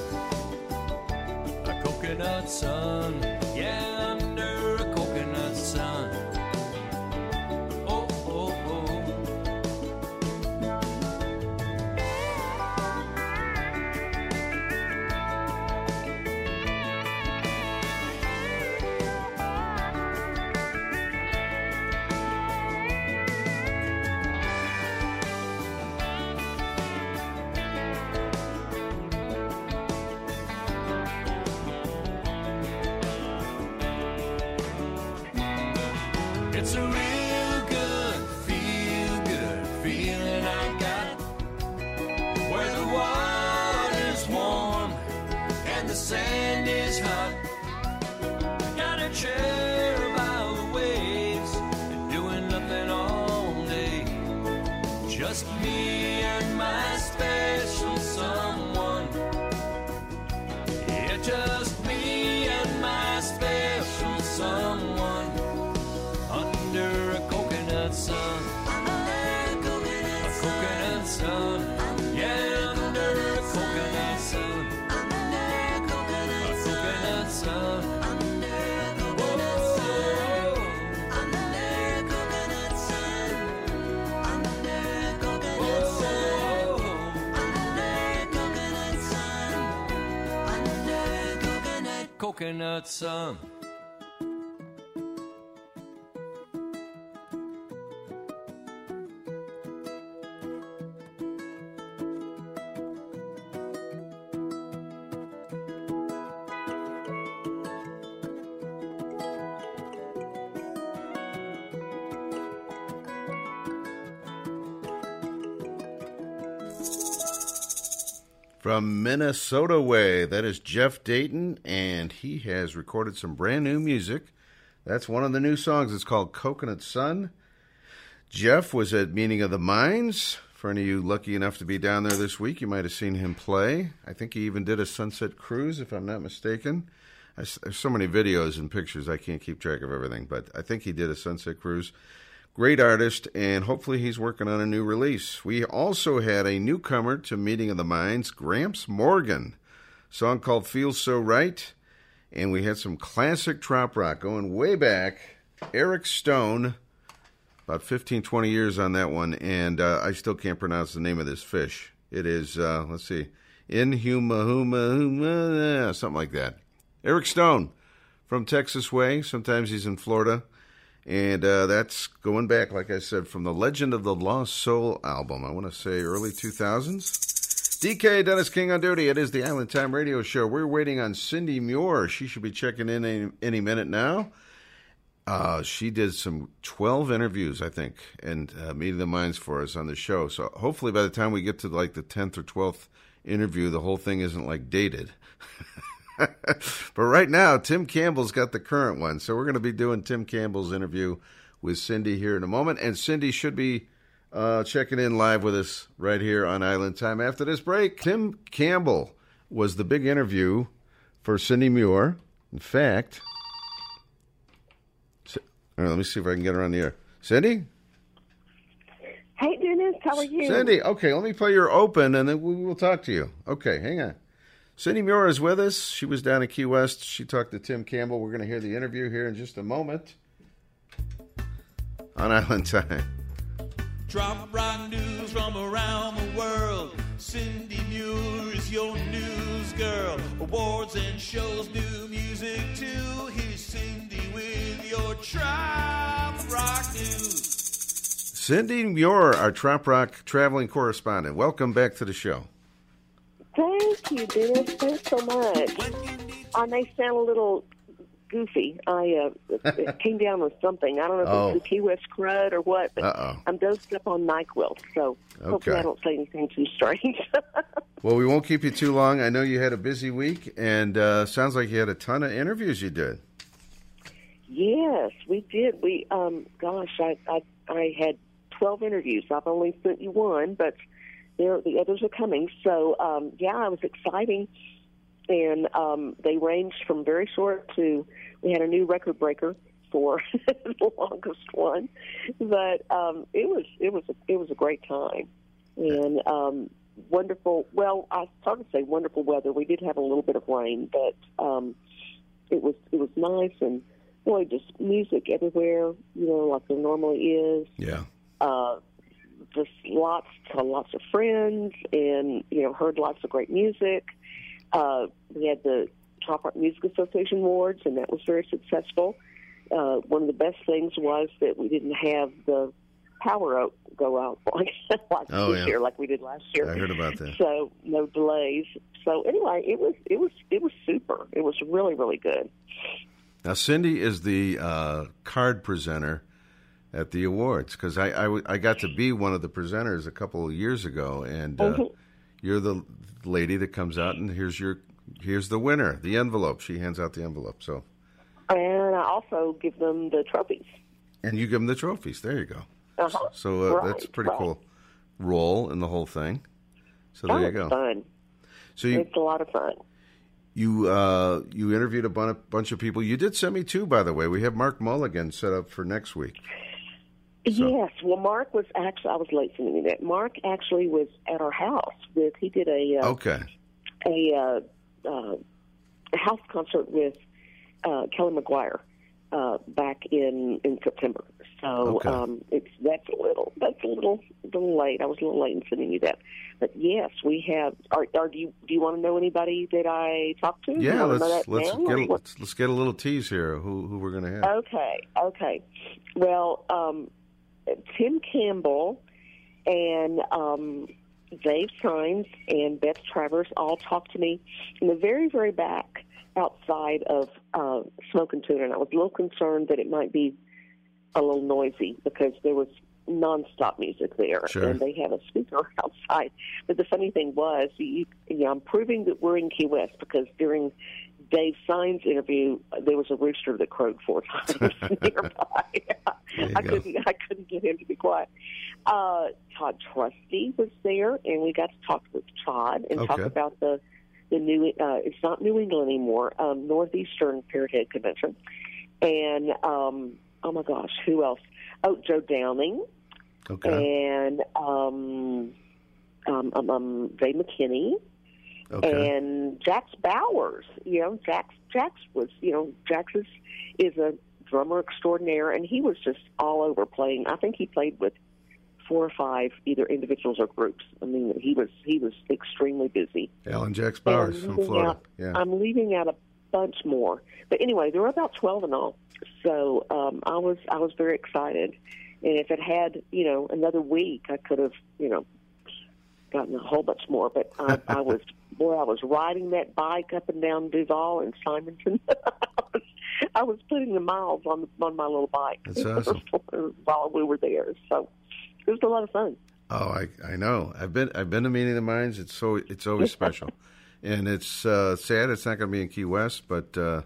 A coconut sun, coconut sun. From Minnesota Way, that is Jeff Dayton, and he has recorded some brand new music. That's one of the new songs. It's called Coconut Sun. Jeff was at Meeting of the Minds. For any of you lucky enough to be down there this week, you might have seen him play. I think he even did a sunset cruise, if I'm not mistaken. I there's so many videos and pictures, I can't keep track of everything, but I think he did a sunset cruise. Great artist, and hopefully he's working on a new release. We also had a newcomer to Meeting of the Minds, Gramps Morgan. Song called Feels So Right. And we had some classic trop rock going way back. Eric Stone, about 15, 20 years on that one, and uh, I still can't pronounce the name of this fish. It is, uh, let's see, Inhuma Huma Huma, something like that. Eric Stone from Texas Way. Sometimes he's in Florida. And uh, that's going back, like I said, from the Legend of the Lost Soul album. I want to say early 2000s. DK Dennis King on duty. It is the Island Time Radio Show. We're waiting on Cindy Muir. She should be checking in any, any minute now. Uh, she did some 12 interviews, I think, and uh, meeting the minds for us on the show. So hopefully by the time we get to like the 10th or 12th interview, the whole thing isn't like dated. but right now, Tim Campbell's got the current one. So we're going to be doing Tim Campbell's interview with Cindy here in a moment. And Cindy should be uh, checking in live with us right here on Island Time after this break. Tim Campbell was the big interview for Cindy Muir. In fact, all right, let me see if I can get her on the air. Cindy? Hey, Dennis, how are you? Cindy, okay, let me play your open and then we will talk to you. Okay, hang on. Cindy Muir is with us. She was down in Key West. She talked to Tim Campbell. We're going to hear the interview here in just a moment on Island Time. Trop rock news from around the world. Cindy Muir is your news girl. Awards and shows, new music too. Here's Cindy with your Trop Rock News. Cindy Muir, our Trop Rock traveling correspondent. Welcome back to the show. You, Dennis. Thanks so much. I may sound a little goofy. I uh, came down with something. I don't know if Oh. it's the Key West crud or what, but Uh-oh. I'm dosed up on NyQuil, so hopefully I don't say anything too strange. Well, we won't keep you too long. I know you had a busy week, and uh, sounds like you had a ton of interviews you did. yes, we did. We, um, gosh, I, I, I had 12 interviews. I've only sent you one, but there, the others are coming. So, um, yeah, it was exciting. And um, they ranged from very short to we had a new record breaker for the longest one, but um, it was it was a, it was a great time and um, wonderful. Well, I started to say wonderful weather. We did have a little bit of rain, but um, it was it was nice and boy, just music everywhere. You know, like there normally is Yeah. uh, just lots lots of friends and you know heard lots of great music. Uh, we had the Trop Rock Music Association Awards, and that was very successful. Uh, one of the best things was that we didn't have the power out, go out like, like Oh, this yeah. year, like we did last year. I heard about that. So no delays. So anyway, it was it was it was super. It was really really good. Now, Cindy is the uh, card presenter at the awards because I I got to be one of the presenters a couple of years ago, and uh, Mhm. you're the lady that comes out and here's your here's the winner, the envelope. She hands out the envelope, so And I also give them the trophies. and you give them the trophies. There you go. Uh-huh. So uh, Right, that's a pretty right. cool role in the whole thing. So Oh, there you go. fun. So you it's a lot of fun. you uh, you interviewed a bunch of people. You did send me two, by the way. We have Mark Mulligan set up for next week. Yes. Well, Mark was actually, I was late sending you that. Mark actually was at our house with, he did a, uh, Okay. a, uh, uh, house concert with uh, Kelly McGuire uh, back in, in September. So Okay. um, it's that's a little that's a little a little late. I was a little late in sending you that, but yes, we have. Are, are do you do you want to know anybody that I talked to? Yeah, let's let's now, get a, let's, let's get a little tease here. Who who we're going to have? Okay, okay. Well, um, Tim Campbell and um, Dave Sines and Beth Travers all talked to me in the very, very back outside of uh, Smokin' Tuna, and I was a little concerned that it might be a little noisy because there was nonstop music there, Sure. and they have a speaker outside. But the funny thing was, you, you know, I'm proving that we're in Key West because during Dave Sines' interview, there was a rooster that crowed four times nearby. I go. couldn't, I couldn't get him to be quiet. Uh, Todd Trusty was there, and we got to talk with Todd and talk about the the new. Uh, it's not New England anymore. Um, Northeastern Parrothead Convention, and um, oh my gosh, who else? Oh, Joe Downing Okay. and um, um, um, um, Ray McKinney Okay. and Jax Bowers. You know, Jax Jax was you know Jax is is a drummer extraordinaire, and he was just all over playing. I think he played with four or five either individuals or groups. I mean, he was he was extremely busy. Alan Jax Bowers I'm from leaving Florida. out- Yeah. I'm leaving out a bunch more. But anyway, there were about twelve in all. So um, I was I was very excited. And if it had, you know, another week I could have, you know, gotten a whole bunch more. But I, I was boy, I was riding that bike up and down Duval and Simonton. I was- I was putting the miles on on my little bike awesome. while we were there. So it was a lot of fun. Oh, I I know. I've been I've been to Meeting of the Minds. It's so it's always special, and it's uh, sad it's not going to be in Key West, but uh,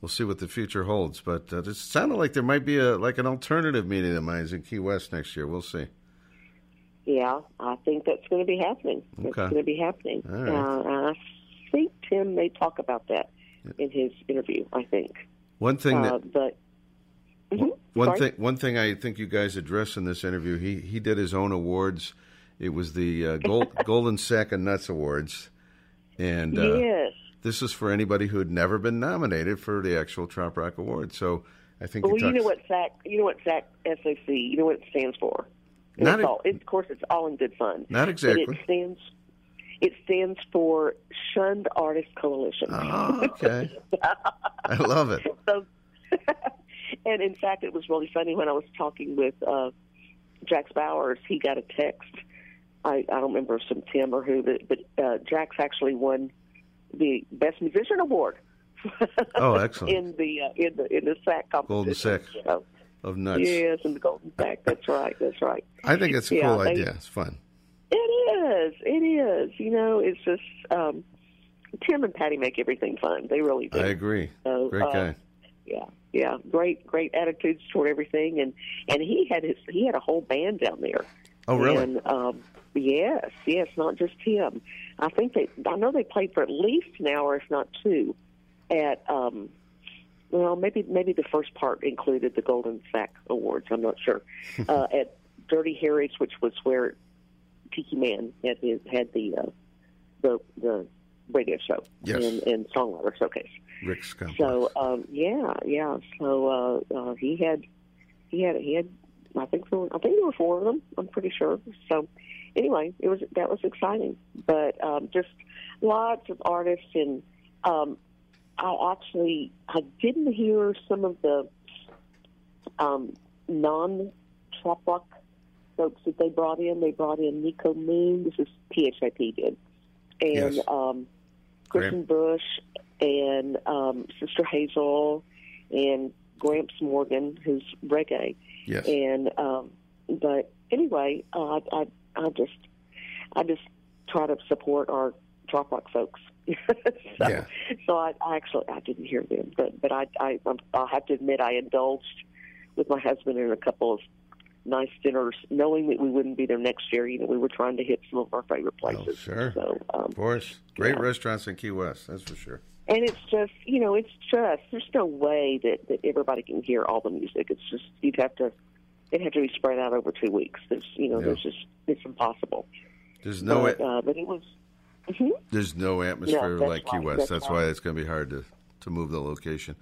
we'll see what the future holds. But uh, it sounded like there might be a like an alternative Meeting of the Minds in Key West next year. We'll see. Yeah, I think that's going to be happening. It's going to be happening. Right. Uh, I think Tim may talk about that in his interview. I think. One thing that uh, but Mhm. One Sorry? thing, one thing I think you guys addressed in this interview, he he did his own awards. It was the uh, Gold, Golden Sack of Nuts Awards, and uh, yes. this is for anybody who had never been nominated for the actual Trop Rock Award. So I think Well, you know what SAC. You know what SAC SAC. You know what it stands for. And Not it's all, it, of course, it's all in good fun. Not But exactly. it stands. It stands for Shunned Artist Coalition. Oh, okay. I love it. so, and in fact, it was really funny when I was talking with uh, Jax Bowers. He got a text. I, I don't remember if some Tim or who, but, but uh, Jax actually won the Best Musician Award. Oh, excellent. in the uh, in the in the sack competition. Golden Sack So, of Nuts. Yes, in the Golden Sack. That's right. That's right. I think it's a Yeah, cool they- idea. It's fun. It is. It is. You know, it's just um, Tim and Patty make everything fun. They really do. I agree. So, Great uh, guy. Yeah, yeah, great, great attitudes toward everything, and and he had his he had a whole band down there. Oh, really? And um, yes, yes, not just him. I think they, I know they played for at least an hour, if not two, at um, well, maybe maybe the first part included the Golden Sack Awards. I'm not sure. uh, at Dirty Harry's, which was where Tiki Man had his had the uh, the the radio show Yes. and, and songwriter showcase. Rick's complex. So um, yeah, yeah. So uh, uh, he had he had he had I think there were, I think there were four of them. I'm pretty sure. So anyway, it was that was exciting. But um, just lots of artists and um, I actually I didn't hear some of the um, non trop rock folks that they brought in. They brought in Nico Moon. This is PHIP did, and Yes. um, Kristian Bush and um, Sister Hazel and Gramps Morgan, who's reggae. Yes. And um, but anyway, uh, I, I I just I just try to support our trop rock folks. so, Yeah. so I, I actually I didn't hear them, but but I I I'll have to admit I indulged with my husband in a couple of nice dinners, knowing that we wouldn't be there next year. You know, we were trying to hit some of our favorite places. Oh, sure. So um, Of course. Great yeah. restaurants in Key West, that's for sure. and it's just you know it's just there's no way that that everybody can hear all the music it's just you'd have to it'd have to be spread out over two weeks there's you know Yeah. there's just it's impossible There's no but, uh, but it was Mhm. There's no atmosphere that's like Key West. that's That's, why it's going to be hard to, to move the location.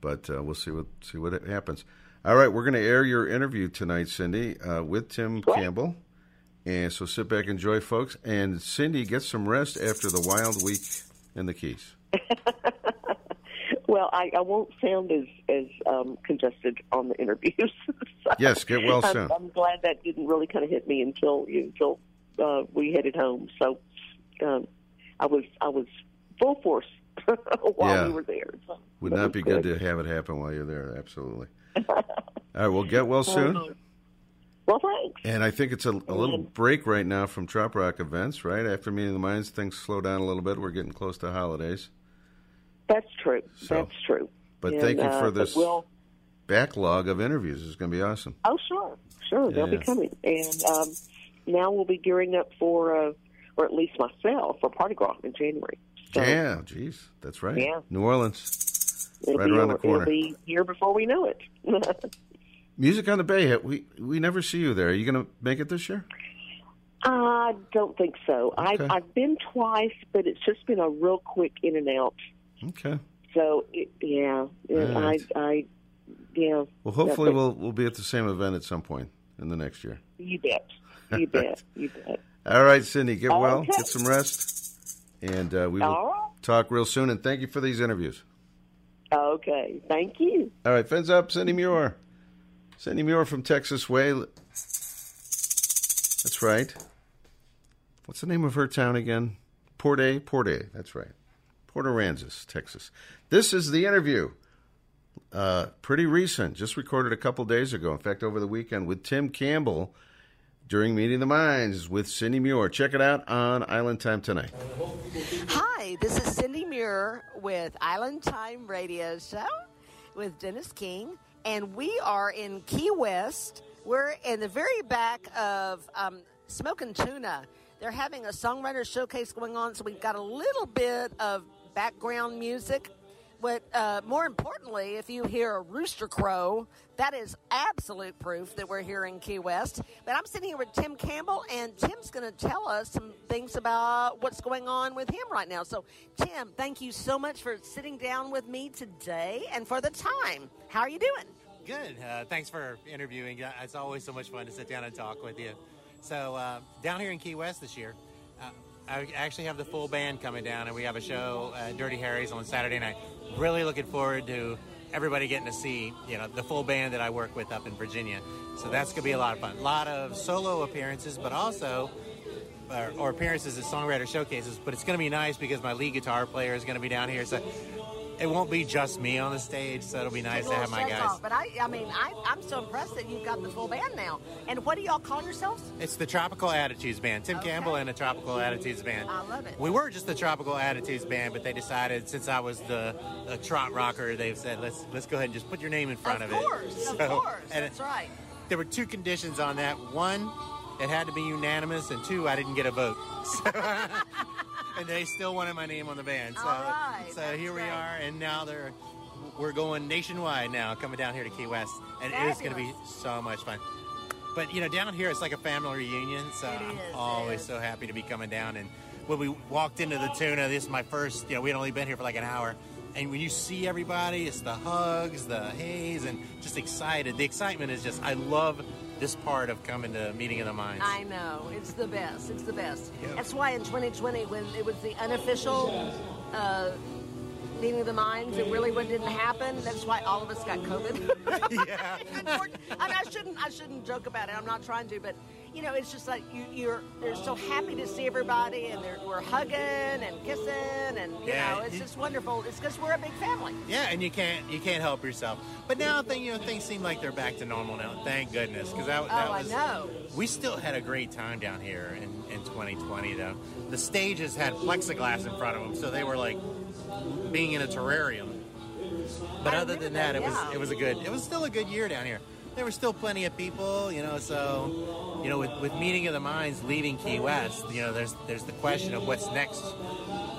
But uh, we'll see what see what happens. All right, we're going to air your interview tonight, Cindy, uh, with Tim Campbell. And so sit back, enjoy, folks. And Cindy, get some rest after the wild week in the Keys. Well, I, I won't sound as as um, congested on the interviews. So Yes, get well I'm, soon. I'm glad that didn't really kind of hit me until until uh, we headed home. So um, I was I was full force while Yeah. we were there. So Would not be good to have it happen while you're there. Absolutely. All right, well, get well soon. Uh, well, thanks. And I think it's a, a little break right now from Trop Rock events, right? After Meeting the Minds, things slow down a little bit. We're getting close to holidays. That's true. So, That's true. But And, thank you uh, for but this We'll, backlog of interviews. It's going to be awesome. oh, sure, sure, they'll be coming, and um, now we'll be gearing up for, uh, or at least myself, for Party Gras in January. So yeah, geez, that's right. Yeah. New Orleans, it'll right be, around the corner. It'll be here before we know it. Music on the Bay. We we never see you there. Are you going to make it this year? I don't think so. Okay. I've I've been twice, but it's just been a real quick in and out. Okay. So it, yeah, right. I I yeah. Well, hopefully we'll we'll be at the same event at some point in the next year. You bet. You bet. You bet. All right, Cindy, get well, get some rest, and uh, we will right. talk real soon. And thank you for these interviews. Okay. Thank you. All right, fins up, Cindy Muir. Cindy Muir from Texas Way. That's right. What's the name of her town again? Port A? Port A, that's right. Port Aransas, Texas. This is the interview. Uh, pretty recent, just recorded a couple days ago. In fact, over the weekend with Tim Campbell during Meeting the Minds with Cindy Muir. Check it out on Island Time tonight. Hi, this is Cindy Muir with Island Time Radio Show with Dennis King, and we are in Key West. We're in the very back of um, Smoking Tuna. They're having a songwriter showcase going on, so we've got a little bit of background music. But uh, more importantly, if you hear a rooster crow, that is absolute proof that we're here in Key West. But I'm sitting here with Tim Campbell, and Tim's going to tell us some things about what's going on with him right now. So, Tim, thank you so much for sitting down with me today and for the time. How are you doing? Good. Uh, thanks for interviewing. Uh, It's always so much fun to sit down and talk with you. So, uh, down here in Key West this year, I actually have the full band coming down, and we have a show at Dirty Harry's on Saturday night. Really looking forward to everybody getting to see, you know, the full band that I work with up in Virginia. So that's going to be a lot of fun. A lot of solo appearances, but also or, or appearances at songwriter showcases. But it's going to be nice because my lead guitar player is going to be down here, so it won't be just me on the stage. So it'll be nice to have my guys. off. But I, I mean, I, I'm so impressed that you've got the full band now. And what do y'all call yourselves? It's the Tropical Attitudes Band. Tim Campbell and the Tropical Attitudes Band. I love it. We were just the Tropical Attitudes Band, but they decided since I was the, the trop rocker, they've said let's let's go ahead and just put your name in front of, it. Of course, it. of So- course. That's right. There were two conditions on that. One, it had to be unanimous, and two, I didn't get a vote. So, and they still wanted my name on the band. So, right, so here we are, and now they're we're going nationwide now, coming down here to Key West, and it is going to be so much fun. But you know, down here it's like a family reunion, so I'm always so happy to be coming down. And when we walked into the tuna, this is my first. You know, we had only been here for like an hour, and when you see everybody, it's the hugs, the haze, and just excited. The excitement is just. I love this part of coming to meeting of the minds. I know. It's the best. It's the best. That's why in 2020, when it was the unofficial uh, meeting of the minds, it really what didn't happen. That's why all of us got COVID. yeah. I mean, I shouldn't. I shouldn't joke about it. I'm not trying to, but you know, it's just like you, you're. They're so happy to see everybody, and they're, we're hugging and kissing, and you Yeah, know, it's you- just wonderful. It's because we're a big family. Yeah, and you can't you can't help yourself. But now, thing you know, things seem like they're back to normal now. Thank goodness, because that, that Oh, I was. know. We still had a great time down here in, in 2020, though. The stages had plexiglass in front of them, so they were like being in a terrarium. But I other than that, that, it was it was a good. It was still a good year down here. There were still plenty of people, you know. So, you know, with, with meeting of the minds leaving Key West, you know, there's there's the question of what's next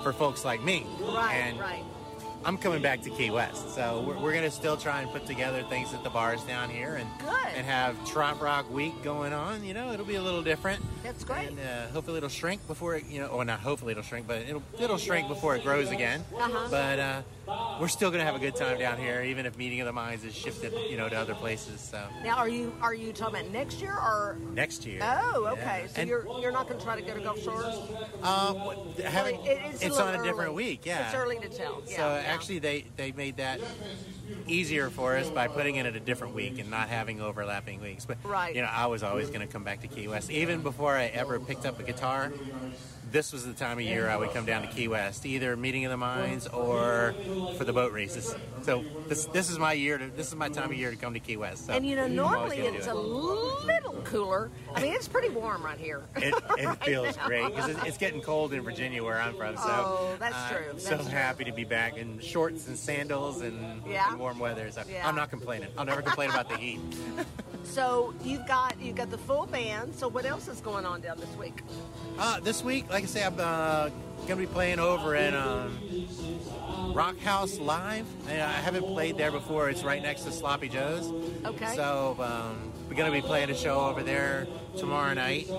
for folks like me. Right, and right. I'm coming back to Key West, so we're, we're going to still try and put together things at the bars down here, and and have Trop Rock Week going on. You know, it'll be a little different. That's great. And uh, hopefully it'll shrink before it, you know, or not hopefully it'll shrink, but it'll it'll shrink before it grows again. Uh-huh. But uh, we're still going to have a good time down here, even if Meeting of the Minds is shifted, you know, to other places. So Now, are you are you talking about next year or? next year. Oh, Yeah. okay. So And- you're you're not going to try to go to Gulf Shores? Uh, what- having, Well, it- it's it's, a on a different early. week, yeah. It's early to tell. Yeah, so yeah. actually, they they made that easier for us by putting it at a different week and not having overlapping weeks. But Right. you know, I was always going to come back to Key West, even before I ever picked up a guitar. This was the time of year I would come down to Key West, either meeting of the minds or for the boat races. So this this is my year to this is my time of year to come to Key West. So and you know, normally it's it. a little cooler. I mean, it's pretty warm right here. It, it Right feels now. great because it's, it's getting cold in Virginia where I'm from. So Oh, that's I'm true. so true. happy to be back in shorts and sandals and, Yeah. Warm weather. So Yeah. I'm not complaining. I'll never complain about the heat. So you've got you've got the full band. So what else is going on down this week? Uh, this week, like I say, I'm uh, gonna be playing over at um, Rock House Live. And I haven't played there before. It's right next to Sloppy Joe's. Okay. So um, we're gonna be playing a show over there tomorrow night.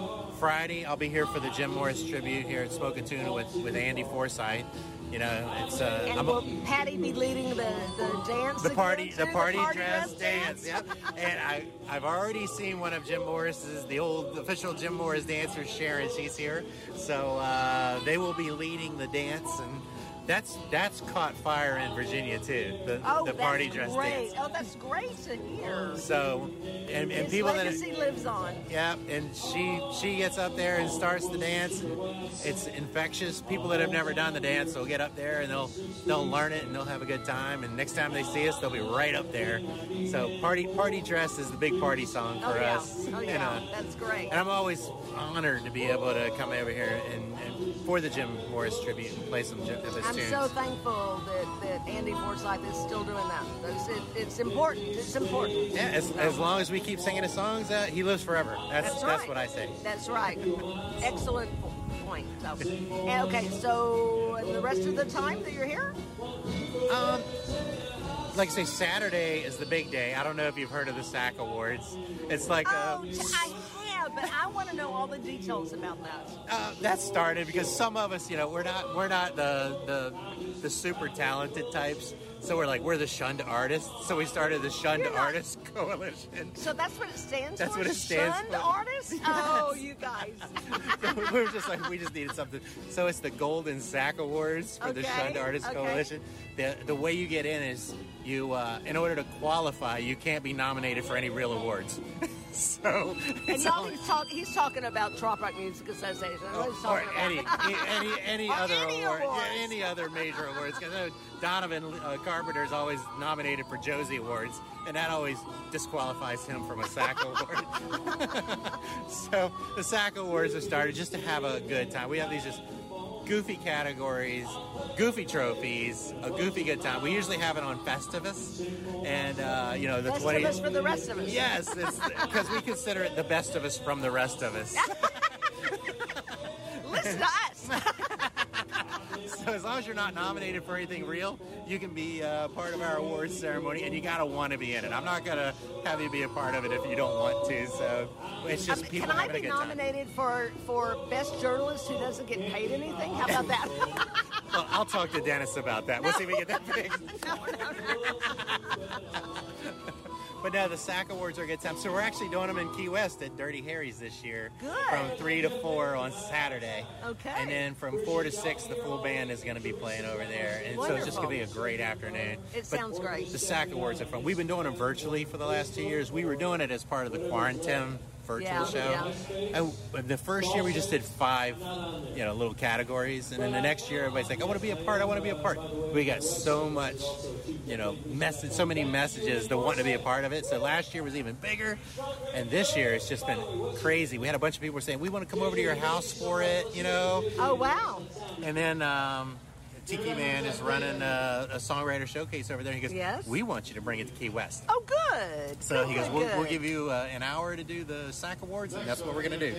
Friday, I'll be here for the Jim Morris tribute here at Spokane with with Andy Forsyth. You know, it's uh, And I'm a- will Patty be leading the, the dance? the again, party, the party, dress dance. Yep. And I, I've already seen one of Jim Morris's, the old official Jim Morris dancer, Sharon. She's here, so uh, they will be leading the dance, and that's that's caught fire in Virginia too. The, Oh, the that's party dress great. dance. Oh, that's great to hear. So, and, and His people that. legacy lives on. Yeah, and she she gets up there and starts the dance. And it's infectious. People that have never done the dance will get up there and they'll they'll learn it and they'll have a good time. And next time they see us, they'll be right up there. So party party dress is the big party song oh, for oh yeah. us. Oh you yeah. know. That's great. And I'm always honored to be able to come over here and, and for the Jim Morris tribute and play some of his I'm tunes. so thankful that, that Andy Forsyth is still doing that. It's, it, it's important. It's important. yeah, as, as long as we keep singing his songs, uh, he lives forever. That's That's that's what I say. That's right. Excellent point. So, okay, so the rest of the time that you're here, Um, like I say, Saturday is the big day. I don't know if you've heard of the SAC Awards. It's like oh, uh, I have, but I want to know all the details about that. uh, that started because some of us, you know, we're not we're not the the the super talented types. So we're like we're the shunned artists. So we started the Shunned You're not- Artists Coalition. So that's what it stands That's for. what it stands for. Shunned for. artists. Oh, you guys. So we were just like we just needed something. So it's the Golden Sack Awards for the Shunned Artists okay. Coalition. The the way you get in is you uh, in order to qualify, you can't be nominated for any real awards. so And y'all, he's, talk, he's talking about Trop Rock Music Association. He's or any any any other any award, yeah, any other major awards. Because Donovan uh, Carpenter is always nominated for Josie Awards, and that always disqualifies him from a SAC award. so the SAC Awards are started just to have a good time. We have these just goofy categories, goofy trophies, a goofy good time. We usually have it on Festivus, and uh, you know the Festivus 20 for the rest of us. Yes, because we consider it the best of us from the rest of us. Listen to us. So as long as you're not nominated for anything real, you can be uh, part of our awards ceremony, and you gotta want to be in it. I'm not gonna have you be a part of it if you don't want to. So it's just Um, people Can I having a be good time. nominated for for best journalist who doesn't get paid anything? How about that? Well, I'll talk to Dennis about that. We'll see if we get that fixed. But no, the SAC Awards are a good time. So we're actually doing them in Key West at Dirty Harry's this year. Good. From 3 to 4 on Saturday. Okay. And then from 4 to 6, the full band is going to be playing over there. And so it's just going to be a great afternoon. It But sounds great. The SAC Awards are fun. We've been doing them virtually for the last two years. We were doing it as part of the quarantine virtual Yeah, show. And the first year we just did five, you know, little categories, and then the next year everybody's like, "I want to be a part. I want to be a part." We got so much, you know, message, so many messages that want to be a part of it. So last year was even bigger, and this year it's just been crazy. We had a bunch of people saying, "We want to come over to your house for it," you know. Oh wow! And then um, Tiki Man is running a, a songwriter showcase over there. He goes, Yes. "We want you to bring it to Key West." Oh good. So good, he goes, we'll, we'll give you uh, an hour to do the SAC Awards, and that's what we're going to do.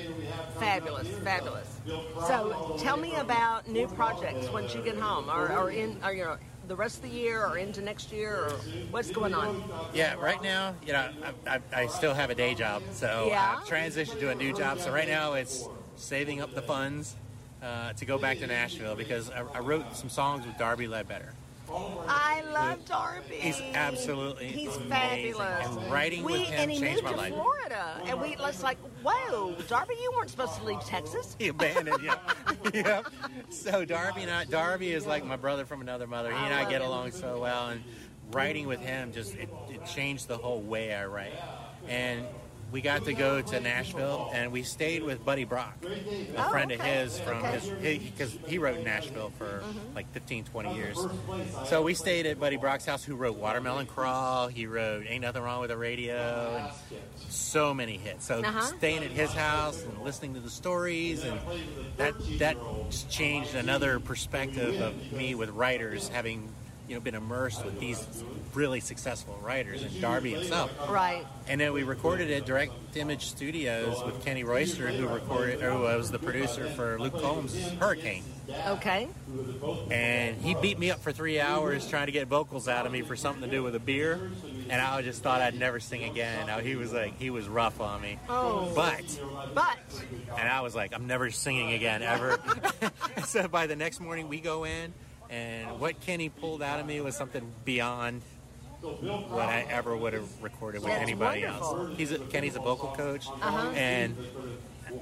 Fabulous, fabulous. So tell me about new projects once you get home, or, or in, or you know, the rest of the year or into next year, or what's going on? Yeah, right now, you know, I, I, I still have a day job, so Yeah. I've transitioned to a new job. So right now, it's saving up the funds uh, to go back to Nashville because I, I wrote some songs with Darby Ledbetter. I love Darby. He's absolutely He's amazing. fabulous. And writing we, with him and he changed moved my to life. Florida, and we was like, "Whoa, Darby, you weren't supposed to leave Texas." He abandoned, yeah. yeah. So Darby and I, Darby is like my brother from another mother. He and I get him. along so well, and writing with him just it, it changed the whole way I write. And we got to go to Nashville, and we stayed with Buddy Brock, a Oh, friend of his from Okay. his because he wrote in Nashville for Mhm. like 15, 20 years. So we stayed at Buddy Brock's house, who wrote Watermelon Crawl. He wrote Ain't Nothing Wrong with the Radio, and so many hits. So Uh-huh. staying at his house and listening to the stories, and that that changed another perspective of me with writers, having you know been immersed with these really successful writers and Darby himself. Right. And then we recorded at Direct Image Studios with Kenny Royster, who recorded, who was the producer for Luke Combs' Hurricane. Okay. And he beat me up for three hours trying to get vocals out of me for something to do with a beer. And I just thought I'd never sing again. Now he was like, he was rough on me. Oh. But, But and I was like, I'm never singing again ever. so by the next morning, we go in, and what Kenny pulled out of me was something beyond what I ever would have recorded with That's anybody wonderful. else. He's a, Kenny's a vocal coach, Uh-huh. and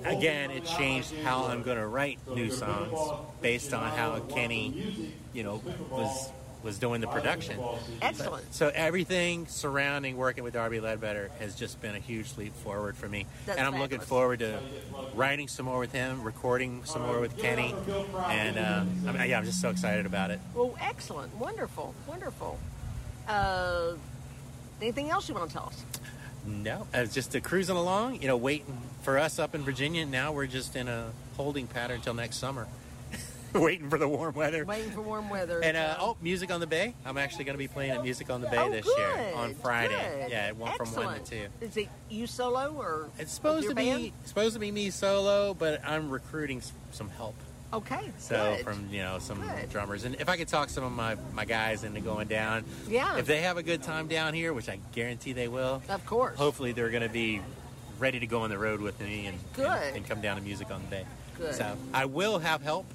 again, it changed how I'm going to write new songs based on how Kenny, you know, was was doing the production. Excellent. So everything surrounding working with Darby Ledbetter has just been a huge leap forward for me, That's and I'm looking forward to writing some more with him, recording some more with Kenny, and uh, I mean, yeah, I'm just so excited about it. well, excellent, wonderful, wonderful. Uh, anything else you want to tell us? No, uh, just uh, cruising along, you know, waiting for us up in Virginia. Now we're just in a holding pattern until next summer, waiting for the warm weather. Waiting for warm weather. And uh, oh, Music on the Bay. I'm actually going to be playing at Music on the Bay Oh, this good, year on Friday. good. Yeah, one from one to two. Is it you solo or It's supposed to be band? supposed to be me solo, but I'm recruiting some help. Okay. So good. from you know some Good. drummers, and if I could talk some of my my guys into going down, Yeah. if they have a good time down here, which I guarantee they will, Of course. hopefully they're going to be ready to go on the road with me and, Good. and and come down to Music on the Bay. Good. So I will have help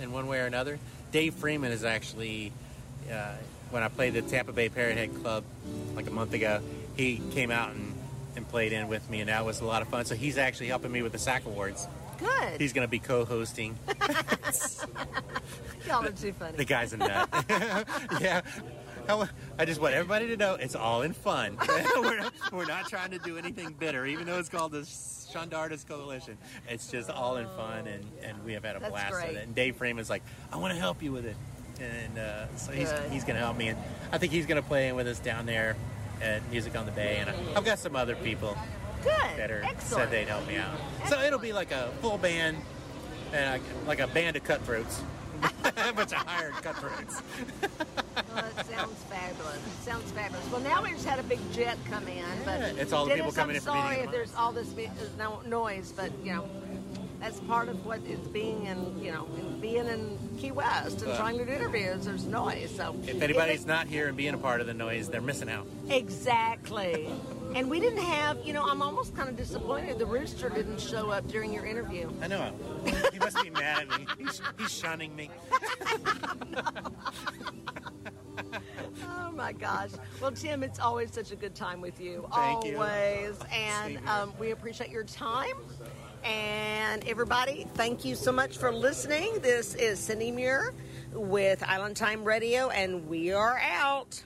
in one way or another. Dave Freeman is actually uh, when I played the Tampa Bay Parrothead Club like a month ago. He came out and, and played in with me, and that was a lot of fun. So he's actually helping me with the SAC Awards. Good. He's going to be co-hosting. Y'all are too funny. The guy's a nut. yeah. I- just want everybody to know it's all in fun. we're, not, we're not trying to do anything bitter, even though it's called the Shunned Artists Coalition. It's just all in fun, and, and we have had a That's blast great. with it. And Dave Freeman's like, I want to help you with it. And uh, so he's, Good. he's going to help me. And I think he's going to play in with us down there at Music on the Bay. And I've got some other people Good. that are Excellent. said they'd help me out. So it'll be like a full band, and I- like a band of cutthroats. a bunch of hired cutthroats. Well, that sounds fabulous. Sounds fabulous. Well, now we just had a big jet come in, but it's all the Dennis, people coming I'm in sorry if there's all this uh, no noise, but you know, that's part of what is being in you know in being in Key West and Well. trying to do interviews. There's noise, so If anybody's not here and being a part of the noise, they're missing out. exactly. And we didn't have, you know, I'm almost kind of disappointed the rooster didn't show up during your interview. I know. He must be mad at me. He's, he's shunning me. Oh my gosh. Well, Tim, it's always such a good time with you. Thank you. always. And um, we appreciate your time. And everybody, thank you so much for listening. This is Cindy Muir with Island Time Radio, and we are out.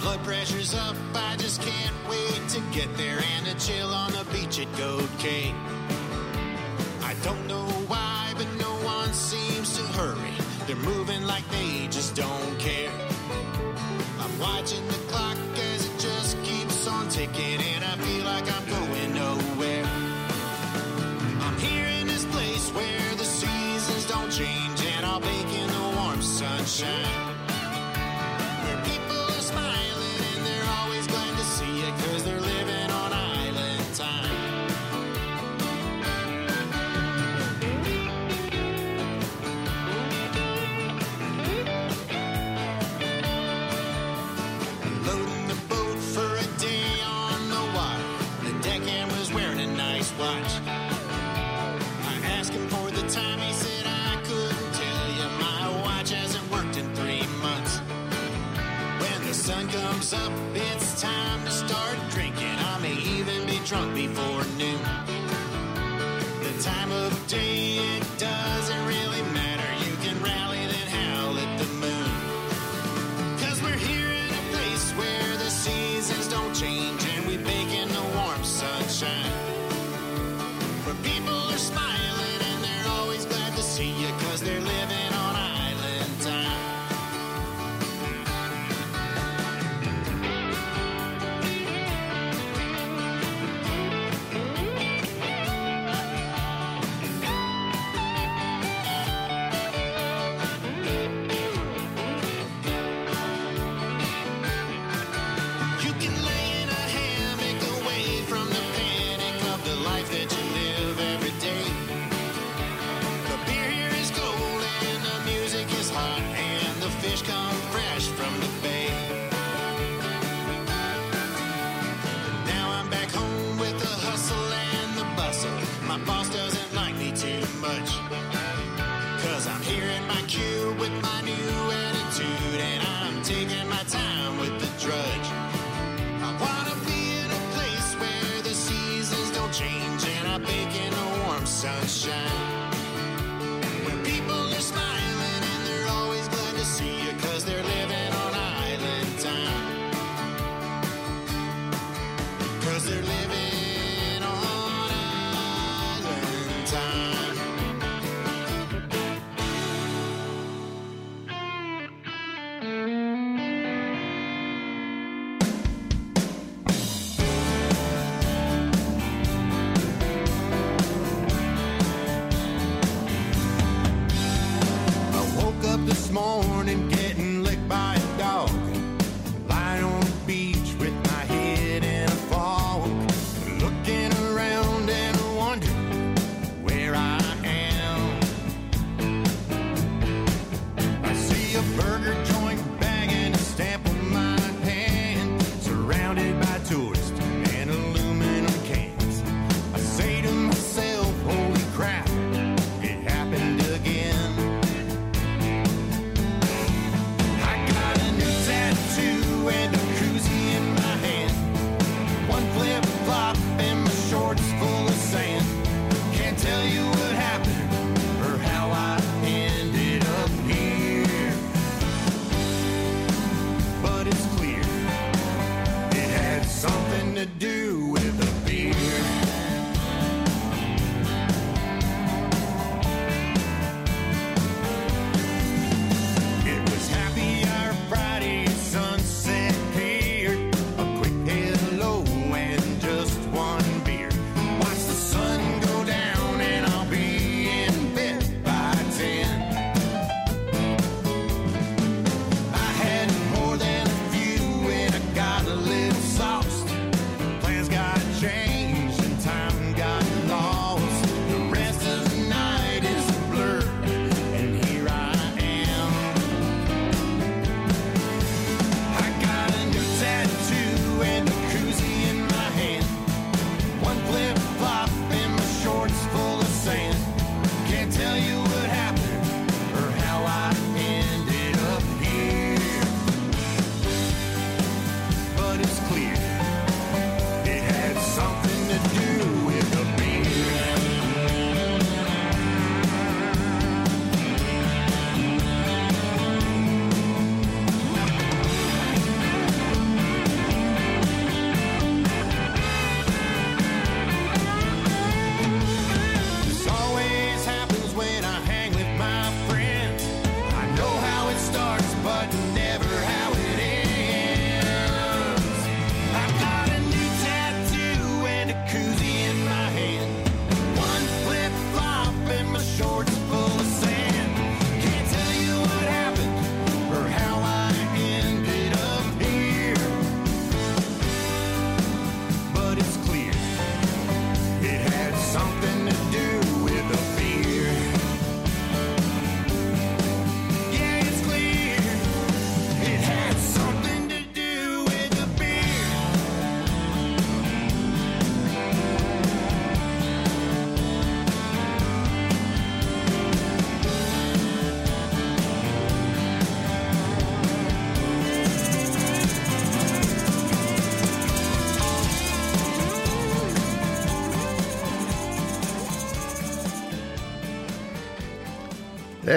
Blood pressure's up, I just can't wait to get there and a chill on the beach at Goat Cay. I don't know why, but no one seems to hurry. They're moving like they just don't care. I'm watching the clock as it just keeps on ticking, and I feel like I'm going nowhere. I'm here in this place where the seasons don't change, and I'll bake in the warm sunshine. up, it's time to start drinking. I may even be drunk before.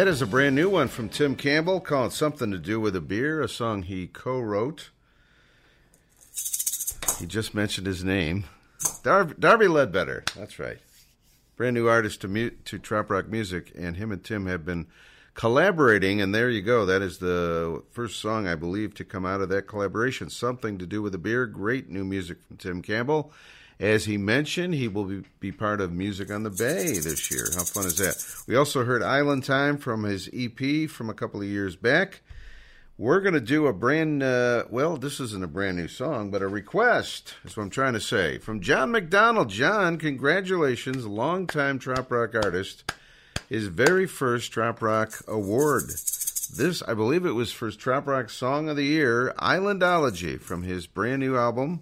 That is a brand new one from Tim Campbell called Something to Do with a Beer, a song he co wrote. He just mentioned his name. Dar- Darby Ledbetter, that's right. Brand new artist to, mu- to Trop Rock Music, and him and Tim have been collaborating, and there you go. That is the first song, I believe, to come out of that collaboration. Something to Do with a Beer. Great new music from Tim Campbell. As he mentioned, he will be, be part of Music on the Bay this year. How fun is that? We also heard Island Time from his EP from a couple of years back. We're going to do a brand, uh, well, this isn't a brand new song, but a request, is what I'm trying to say. From John McDonald. John, congratulations, longtime Trop Rock artist. His very first Trop Rock award. This, I believe it was for Trop Rock Song of the Year, Islandology, from his brand new album.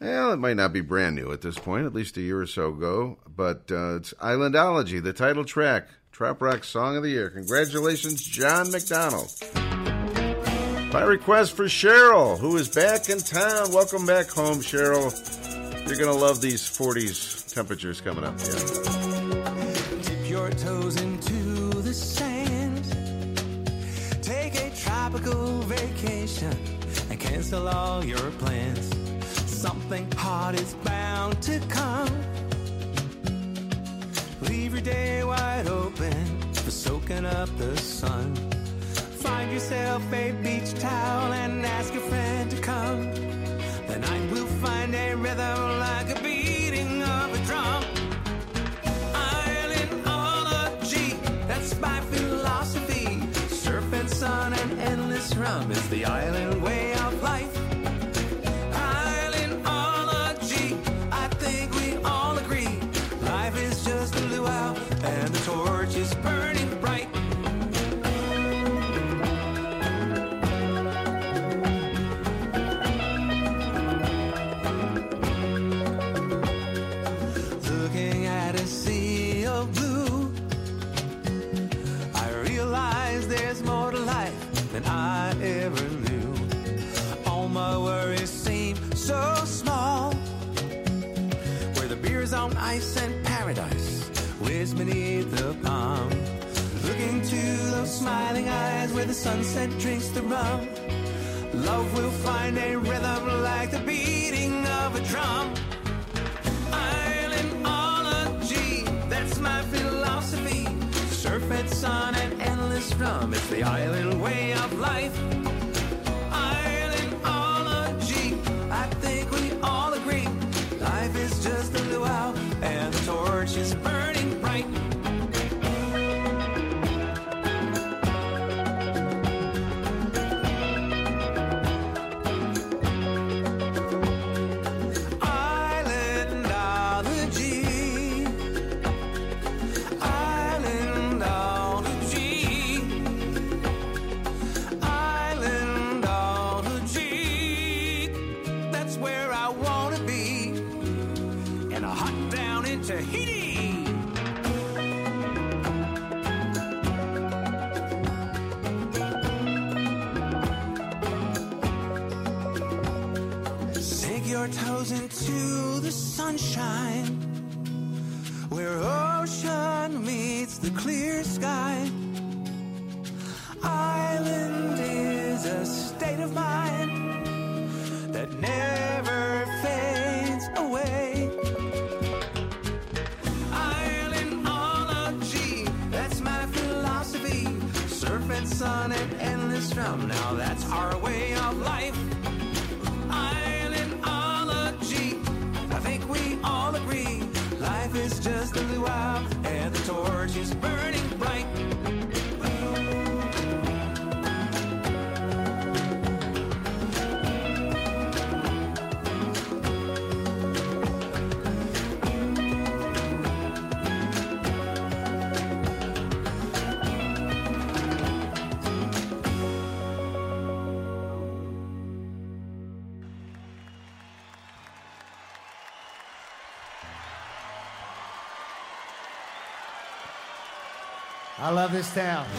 Well, it might not be brand new at this point, at least a year or so ago, but uh, it's Islandology, the title track, Trop Rock Song of the Year. Congratulations, John McDonald. By request for Cheryl, who is back in town. Welcome back home, Cheryl. You're going to love these 40s temperatures coming up. Yeah. Dip your toes into the sand. Take a tropical vacation and cancel all your plans. Something hot is bound to come. Leave your day wide open for soaking up the sun. Find yourself a beach towel and ask a friend to come. The night will find a rhythm like a beating of a drum. Islandology, that's my philosophy. Surf and sun and endless rum is the island sunset drinks the rum. Love will find a rhythm like the beating of a drum. Islandology, that's my philosophy. Surf and sun and endless rum, it's the island I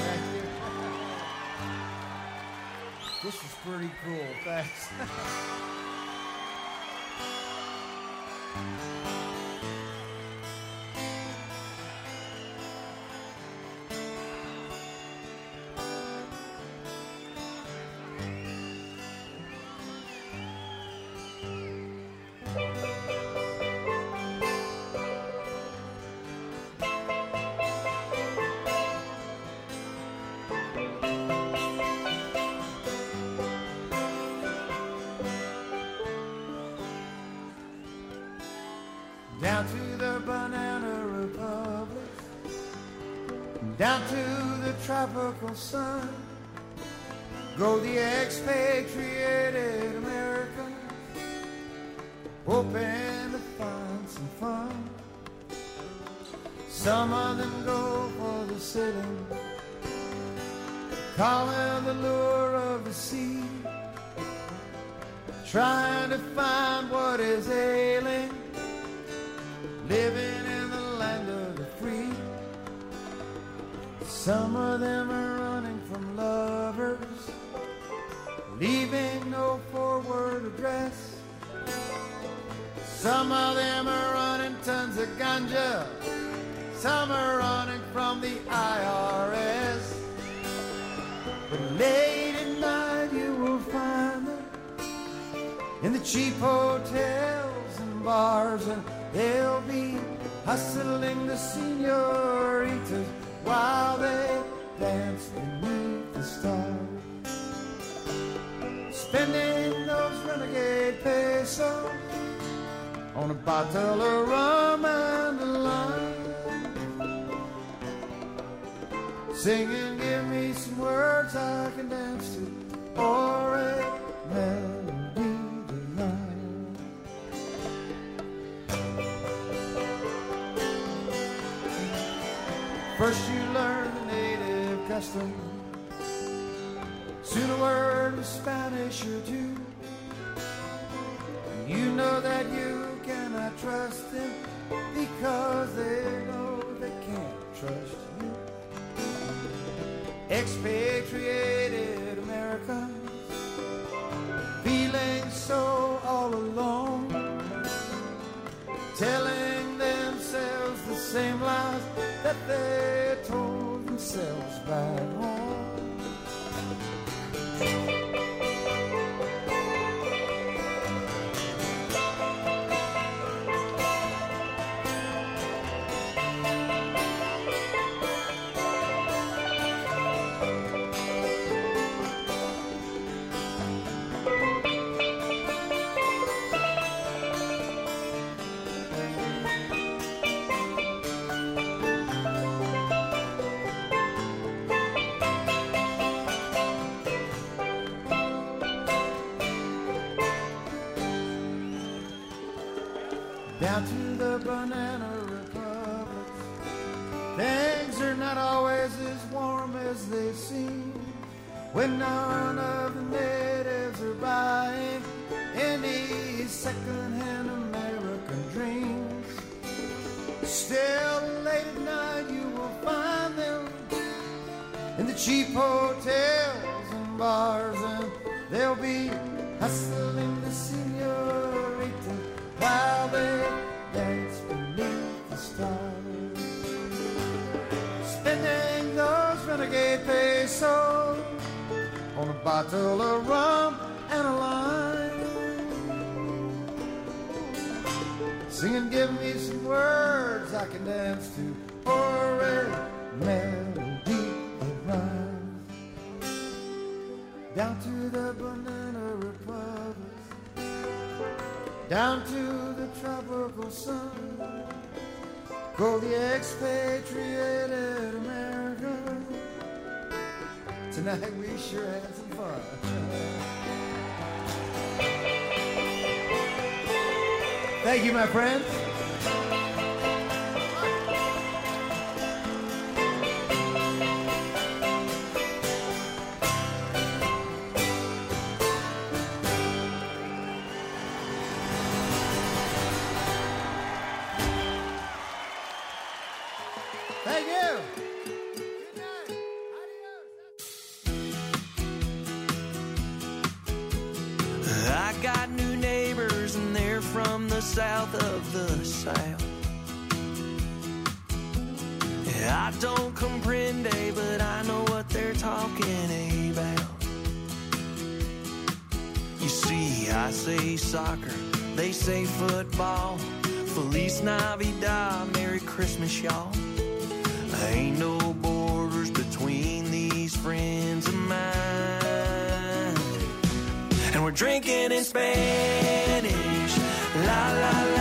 tropical sun. Go the expatriated Americans, hoping to find some fun. Some of them go for the city, calling the lure of the sea, trying to find what is ailing, living Some of them are running from lovers, leaving no forward address. Some of them are running tons of ganja. Some are running from the IRS. But late at night you will find them in the cheap hotels and bars, and they'll be hustling the senoritas while they dance beneath the stars. Spending those renegade pesos on a bottle of rum and a lime. Singing, give me some words I can dance to, or a melody soon a word of Spanish or two. You know that you cannot trust them because they know they can't trust you. Expatriated Americans feeling so all alone, telling themselves the same lies that they told themselves back when none of the natives are buying any secondhand American dreams. Still, late at night, you will find them in the cheap hotels and bars, and they'll be bottle of rum and a lime. Singing, give me some words I can dance to, or a melody that rhymes. Down to the banana republic, down to the tropical sun. Go the expatriated America. Tonight we sure had some fun. Thank you, my friends. South. I don't comprende, eh, but I know what they're talking eh, about. You see, I say soccer, they say football. Feliz Navidad, Merry Christmas, y'all. Ain't no borders between these friends of mine. And we're drinking in Spanish. La la la.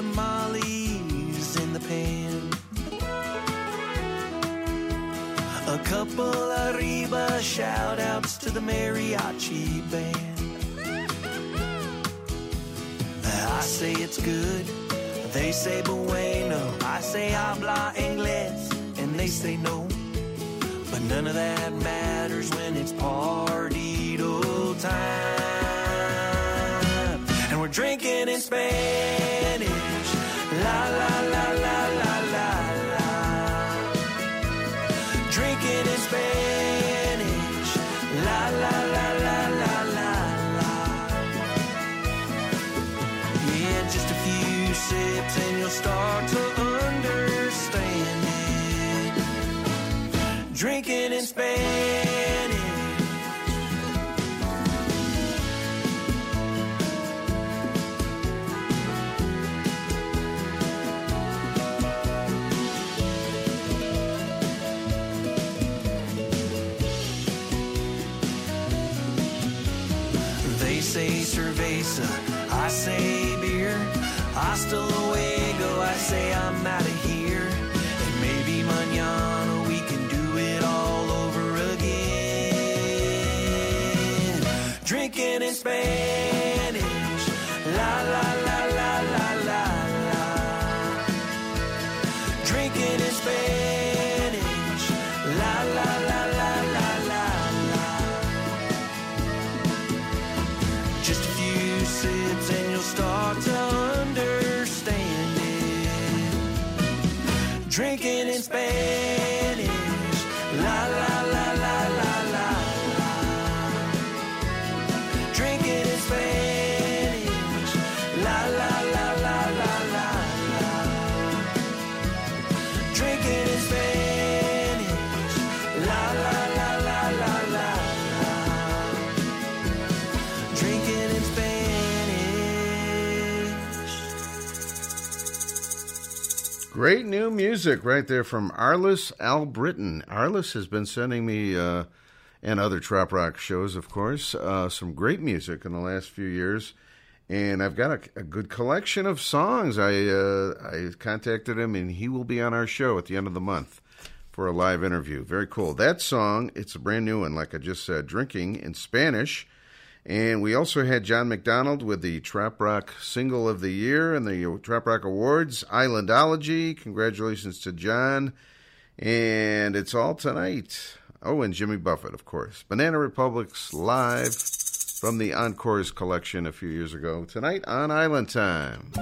Tamales in the pan. A couple arriba shout outs to the mariachi band. I say it's good. They say bueno. I say habla inglés. And they say no. But none of that matters when it's partido time. And we're drinking in Spanish. Say cerveza, I say beer. Hasta luego, I say I'm out of Drinking Great new music right there from Arliss Albritton. Arliss has been sending me, uh, and other Trop Rock shows, of course, uh, some great music in the last few years. And I've got a, a good collection of songs. I uh, I contacted him, and he will be on our show at the end of the month for a live interview. Very cool. That song, it's a brand new one, like I just said, Drinking in Spanish. And we also had John McDonald with the Trop Rock Single of the Year and the Trop Rock Awards, Islandology. Congratulations to John. And it's all tonight. Oh, and Jimmy Buffett, of course. Banana Republic's live from the Encores collection a few years ago. Tonight on Island Time.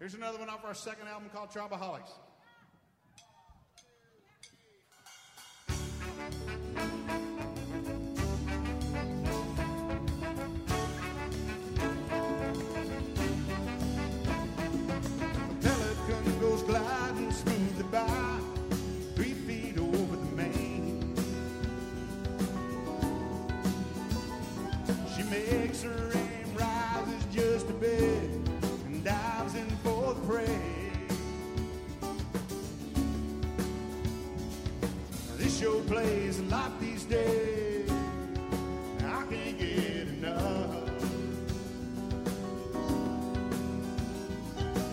Here's another one off our second album called Tropaholics. Makes her aim rises just a bit and dives in for the prey. Show plays a lot these days. I can't get enough.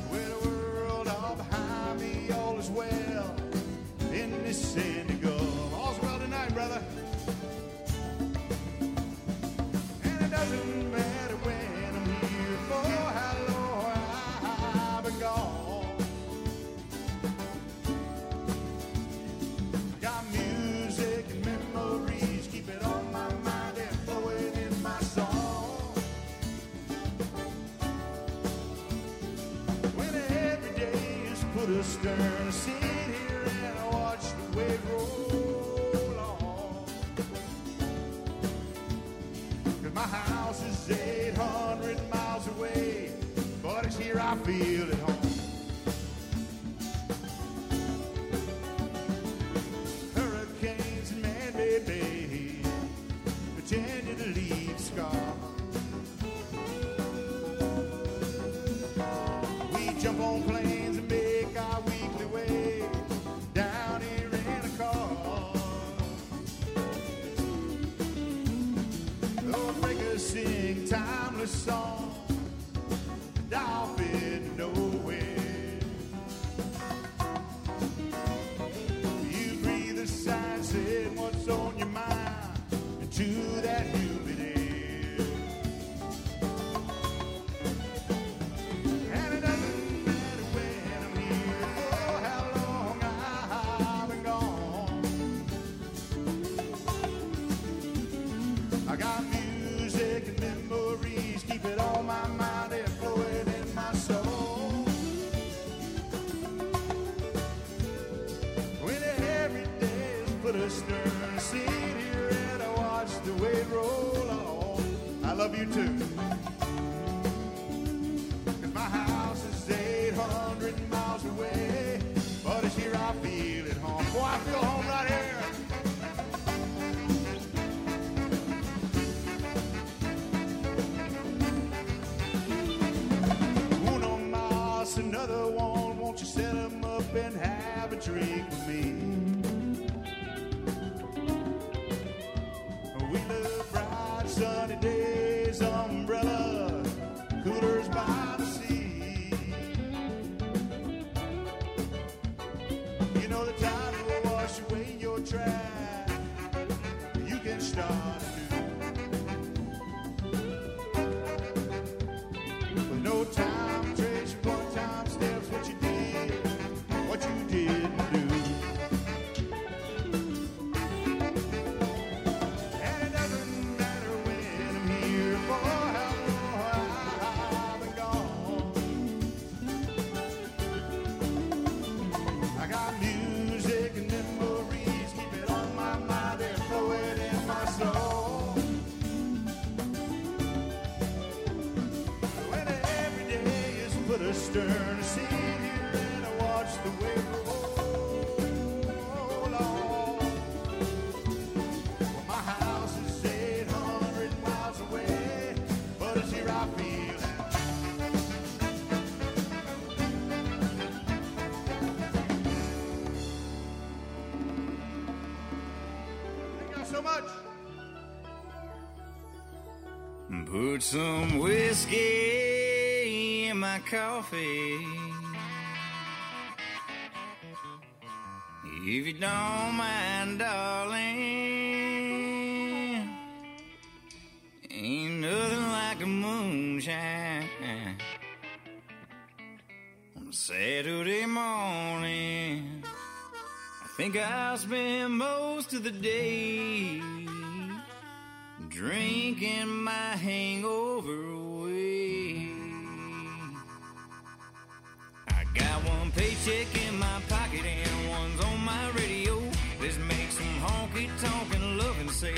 With the world all behind me, all is well in this sandy. All's well tonight, brother. Astern, A song. Way, roll on. I love you too. Cause my house is 800 miles away, but it's here I feel at home. Boy, I feel home right here. another one, won't you set them up and have a drink? Put some whiskey in my coffee. If you don't mind, darling, ain't nothing like a moonshine on a Saturday morning. I think I'll spend most of the day drinking my hangover away. I got one paycheck in my pocket and one's on my radio. This makes some honky tonkin' and say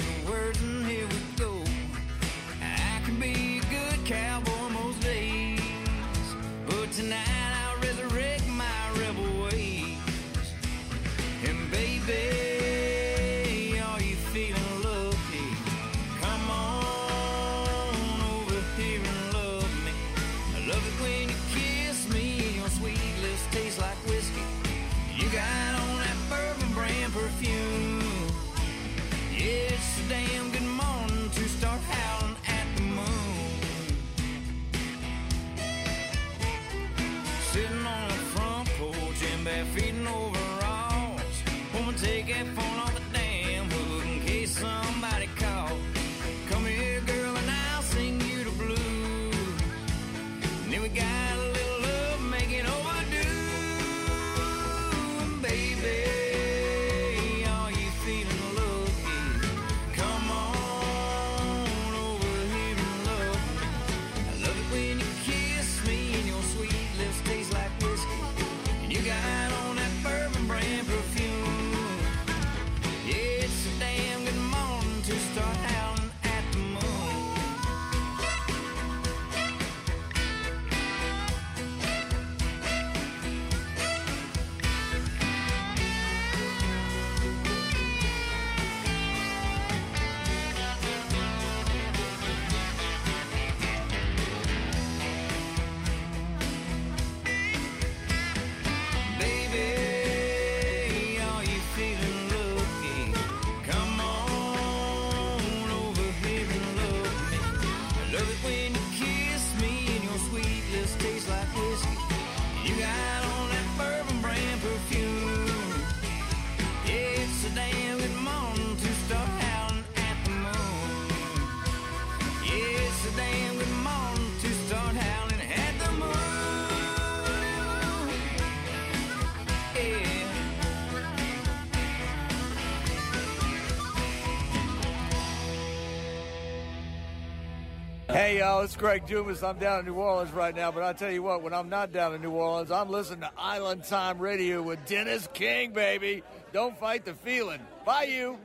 It's Greg Dumas. I'm down in New Orleans right now, but I'll tell you what, when I'm not down in New Orleans, I'm listening to Island Time Radio with Dennis King, baby. Don't fight the feeling. Bye, you.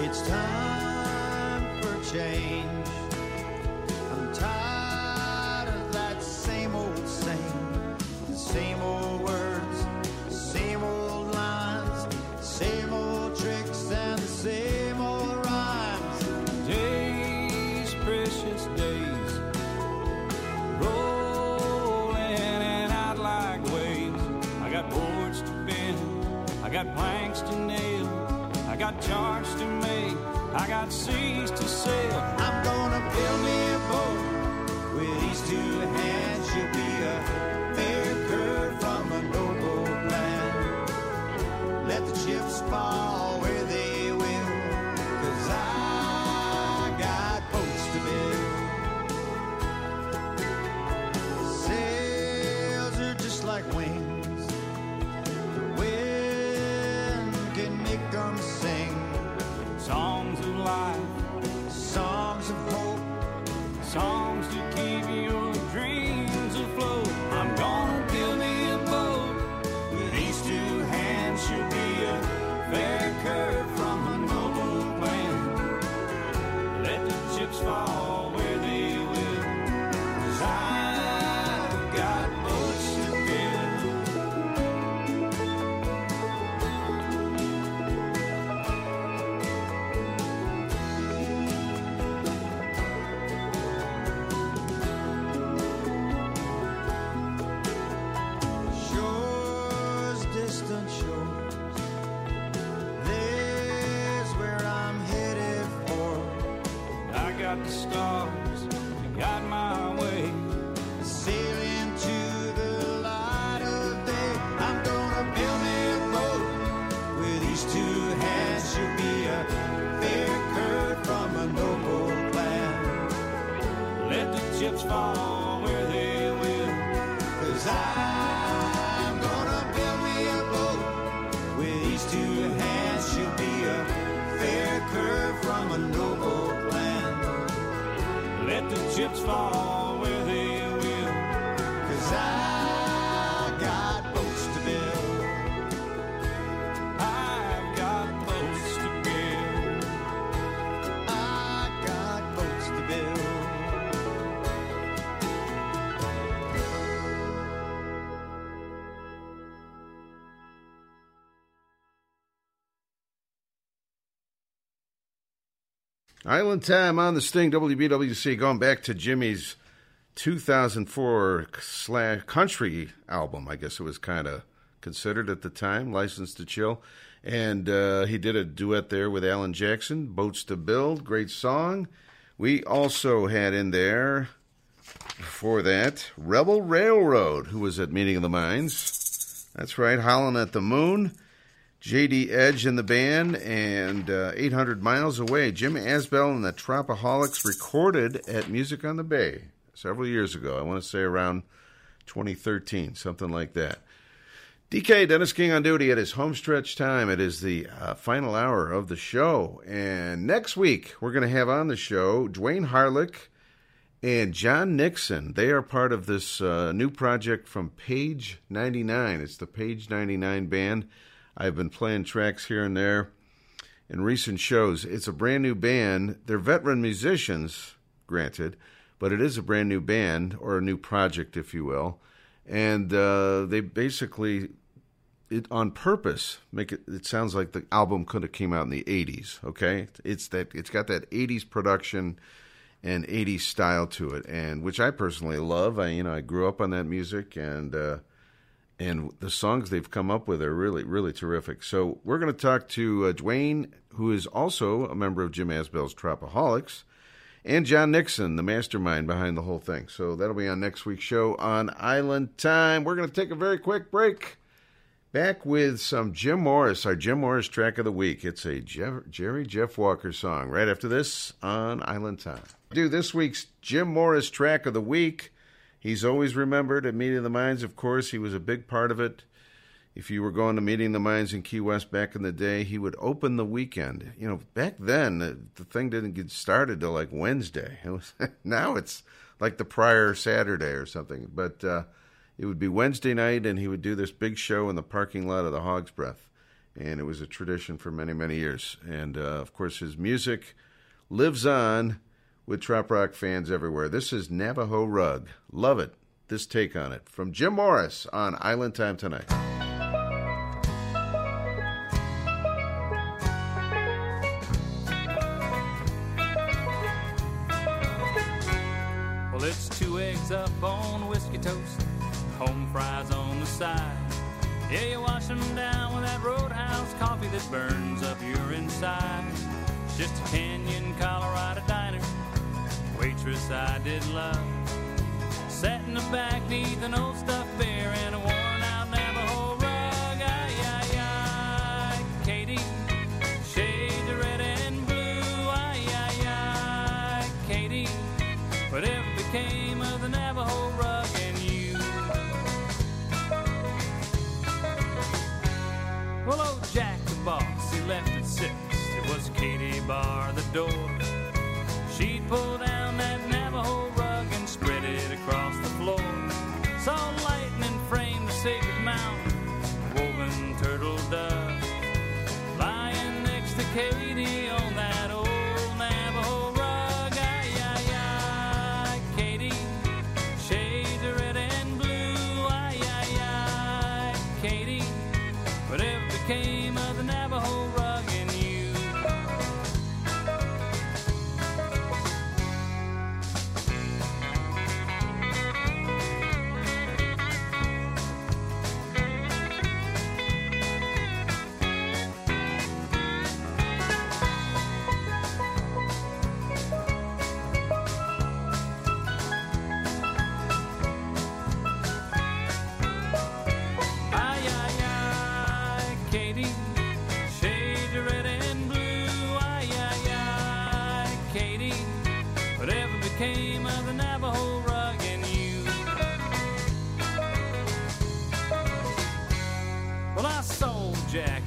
It's time for change. Island Time on the Sting WBWC, going back to Jimmy's 2004 slash country album. I guess it was kind of considered at the time, License to Chill. And uh, he did a duet there with Alan Jackson, Boats to Build, great song. We also had in there, before that, Rebel Railroad, who was at Meeting of the Minds. That's right, Howlin' at the Moon. J.D. Edge in the band, and uh, 800 Miles Away. Jim Asbell and the Tropaholics recorded at Music on the Bay several years ago. I want to say around 2013, something like that. DK Dennis King on duty at his homestretch time. It is the uh, final hour of the show. And next week, we're going to have on the show Dwayne Harlick and John Nixon. They are part of this uh, new project from Page 99. It's the Page 99 band. I've been playing tracks here and there in recent shows. It's a brand new band. They're veteran musicians, granted, but it is a brand new band or a new project, if you will. And uh, they basically, it on purpose, make it. It sounds like the album could have came out in the '80s. Okay, it's that. It's got that '80s production and '80s style to it, and which I personally love. I you know I grew up on that music and. Uh, and the songs they've come up with are really, really terrific. So we're going to talk to uh, Dwayne, who is also a member of Jim Asbell's Tropaholics, and John Nixon, the mastermind behind the whole thing. So that'll be on next week's show on Island Time. We're going to take a very quick break. Back with some Jim Morris, our Jim Morris track of the week. It's a Jeff, Jerry Jeff Walker song. Right after this on Island Time. Do this week's Jim Morris track of the week. He's always remembered at Meeting the Minds, of course. He was a big part of it if you were going to meeting the minds in Key West back in the day, he would open the weekend. You know, back then the, thing didn't get started till like Wednesday. It was now it's like the prior Saturday or something. But uh, it would be Wednesday night, and he would do this big show in the parking lot of the Hog's Breath, and it was a tradition for many many years. And uh, of course, his music lives on with trop rock fans everywhere. This is Navajo Rug. Love it. This take on it from Jim Morris on Island Time tonight. Well, it's two eggs up on whiskey toast, home fries on the side. Yeah, you wash them down with that roadhouse coffee that burns up your insides. Just a Canyon, Colorado waitress I did love. Sat in the back neath an old stuffed bear and a worn out Navajo rug. Ay, ay, ay, Katie, shades of red and blue. Ay, ay, ay, Katie, whatever became of the Navajo rug and you. Well, old Jack the boss, he left at six. It was Katie bar the door.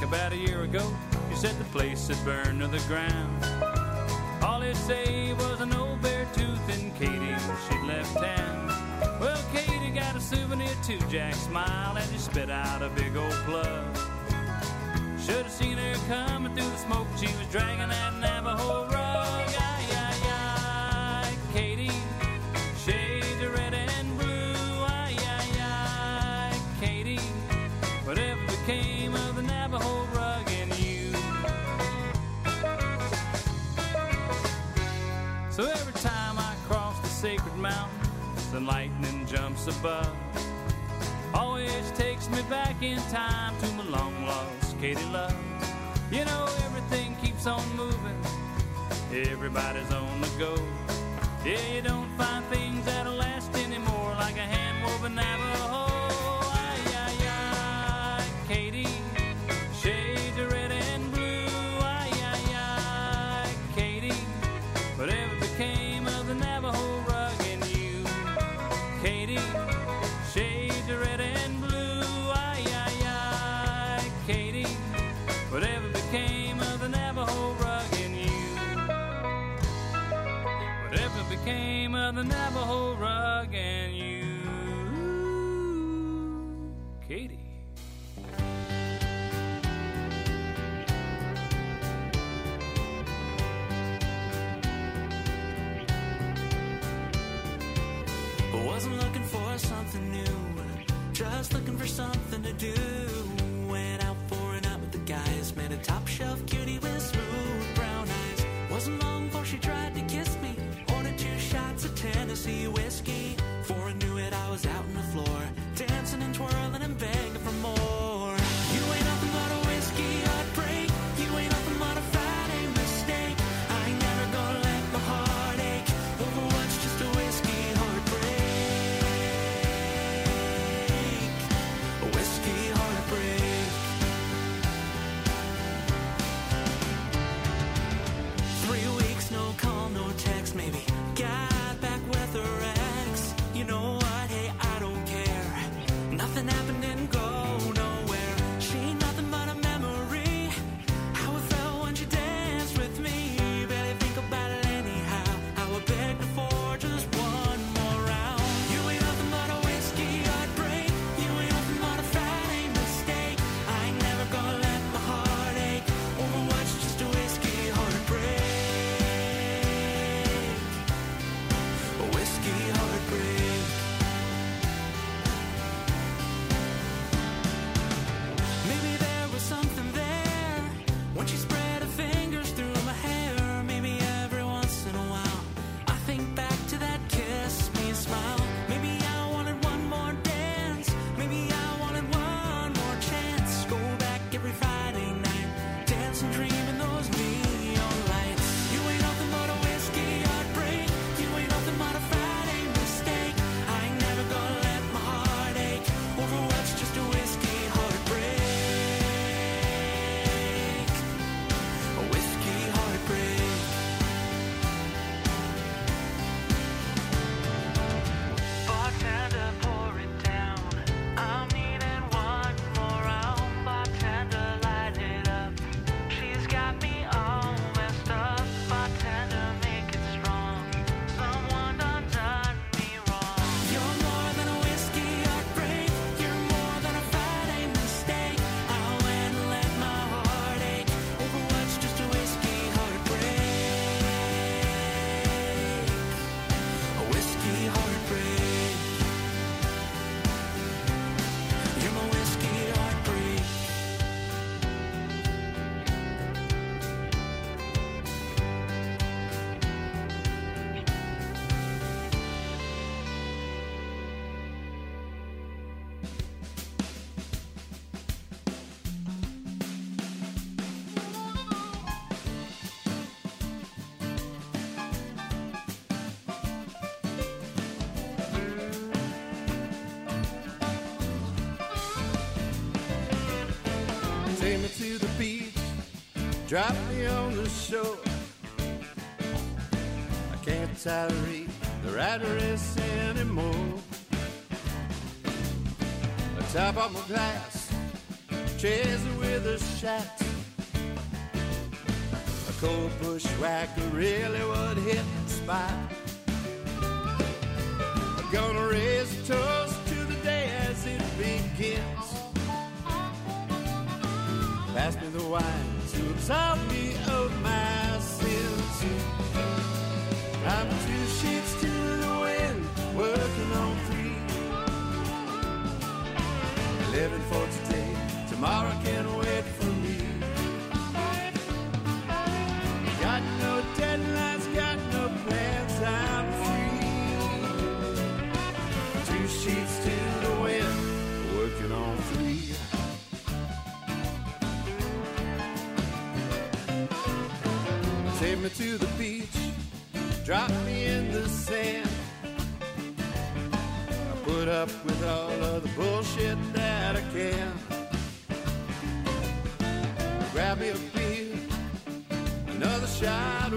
About a year ago. He said the place had burned to the ground. All he'd say was an old bear tooth and Katie, she'd left town. Well, Katie got a souvenir too. Jack smiled as he spit out a big old plug. Should have seen her coming through the smoke. She was dragging that Navajo rug. Lightning jumps above. Always takes me back in time to my long lost Katie love. You know, everything keeps on moving, everybody's on the go. Yeah, you don't find things that'll last anymore like a hand woven Navajo. Of Tennessee Drop me on the shore. I can't tolerate the address anymore. The top of my glass, chasing with a shot. A cold bushwhacker really would hit the spot. I'm gonna raise a toast to the day as it begins. Pass me the wine absolve me of my sins. I'm two sheets to the wind, working on three. Living for to the beach, drop me in the sand. I put up with all of the bullshit that I can. Grab me a beer, another shot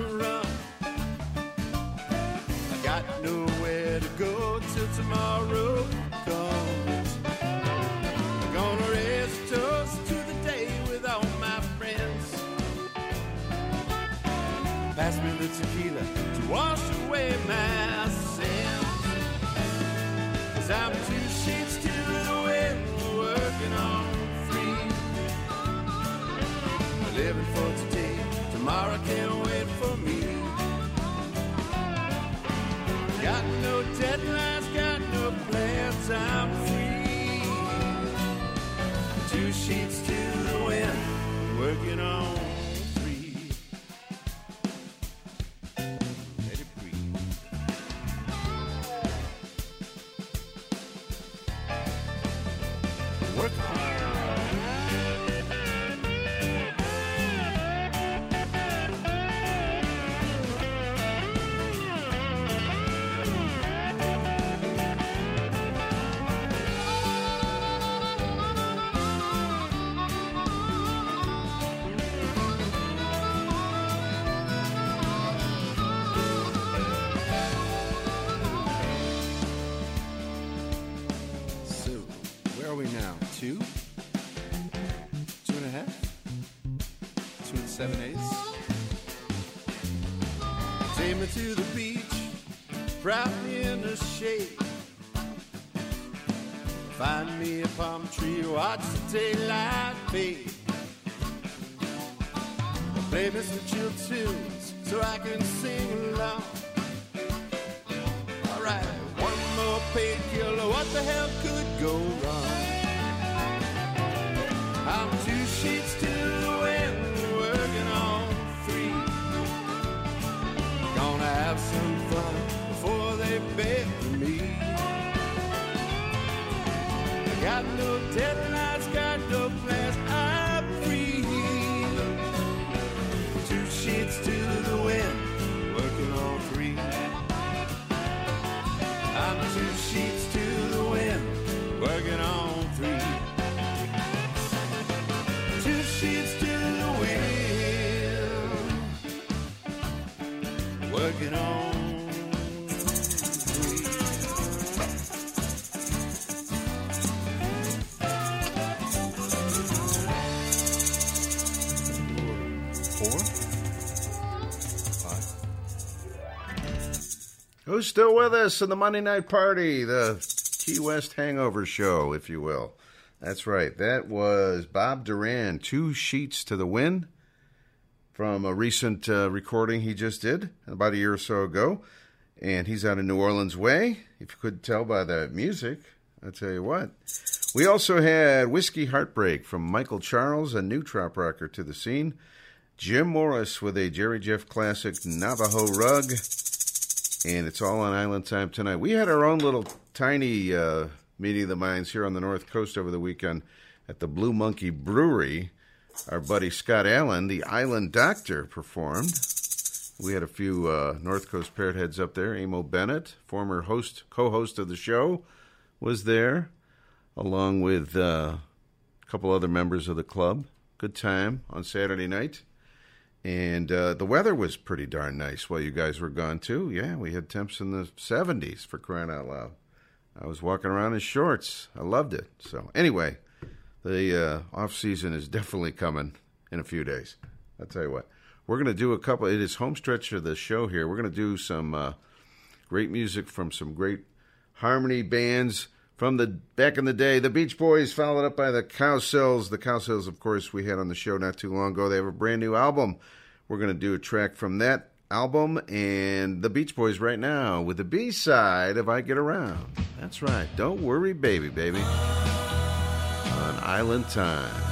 watch the daylight. Play me some chill tunes so I can sing along. Alright, one more painkiller, what the hell could go wrong? I'm two sheets to Who's still with us in the Monday Night Party, the Key West Hangover Show, if you will? That's right. That was Bob Duran, Two Sheets to the Wind, from a recent uh, recording he just did about a year or so ago. And he's out of New Orleans way, if you could tell by the music. I'll tell you what. We also had Whiskey Heartbreak from Michael Charles, a new trop rocker to the scene. Jim Morris with a Jerry Jeff classic Navajo Rug. And it's all on Island Time tonight. We had our own little tiny uh, meeting of the minds here on the North Coast over the weekend at the Blue Monkey Brewery. Our buddy Scott Allen, the Island Doctor, performed. We had a few uh, North Coast parrot heads up there. Amo Bennett, former host, co-host of the show, was there, along with uh, a couple other members of the club. Good time on Saturday night. And uh, the weather was pretty darn nice while you guys were gone, too. Yeah, we had temps in the 70s for crying out loud. I was walking around in shorts. I loved it. So, anyway, the uh, off season is definitely coming in a few days. I'll tell you what. We're going to do a couple, it is home stretch of the show here. We're going to do some uh, great music from some great harmony bands from the back in the day. The Beach Boys, followed up by the Cowsills. The Cowsills, of course, we had on the show not too long ago. They have a brand new album. We're going to do a track from that album and the Beach Boys right now with the B side of I Get Around. That's right. Don't worry, baby, baby. On Island Time.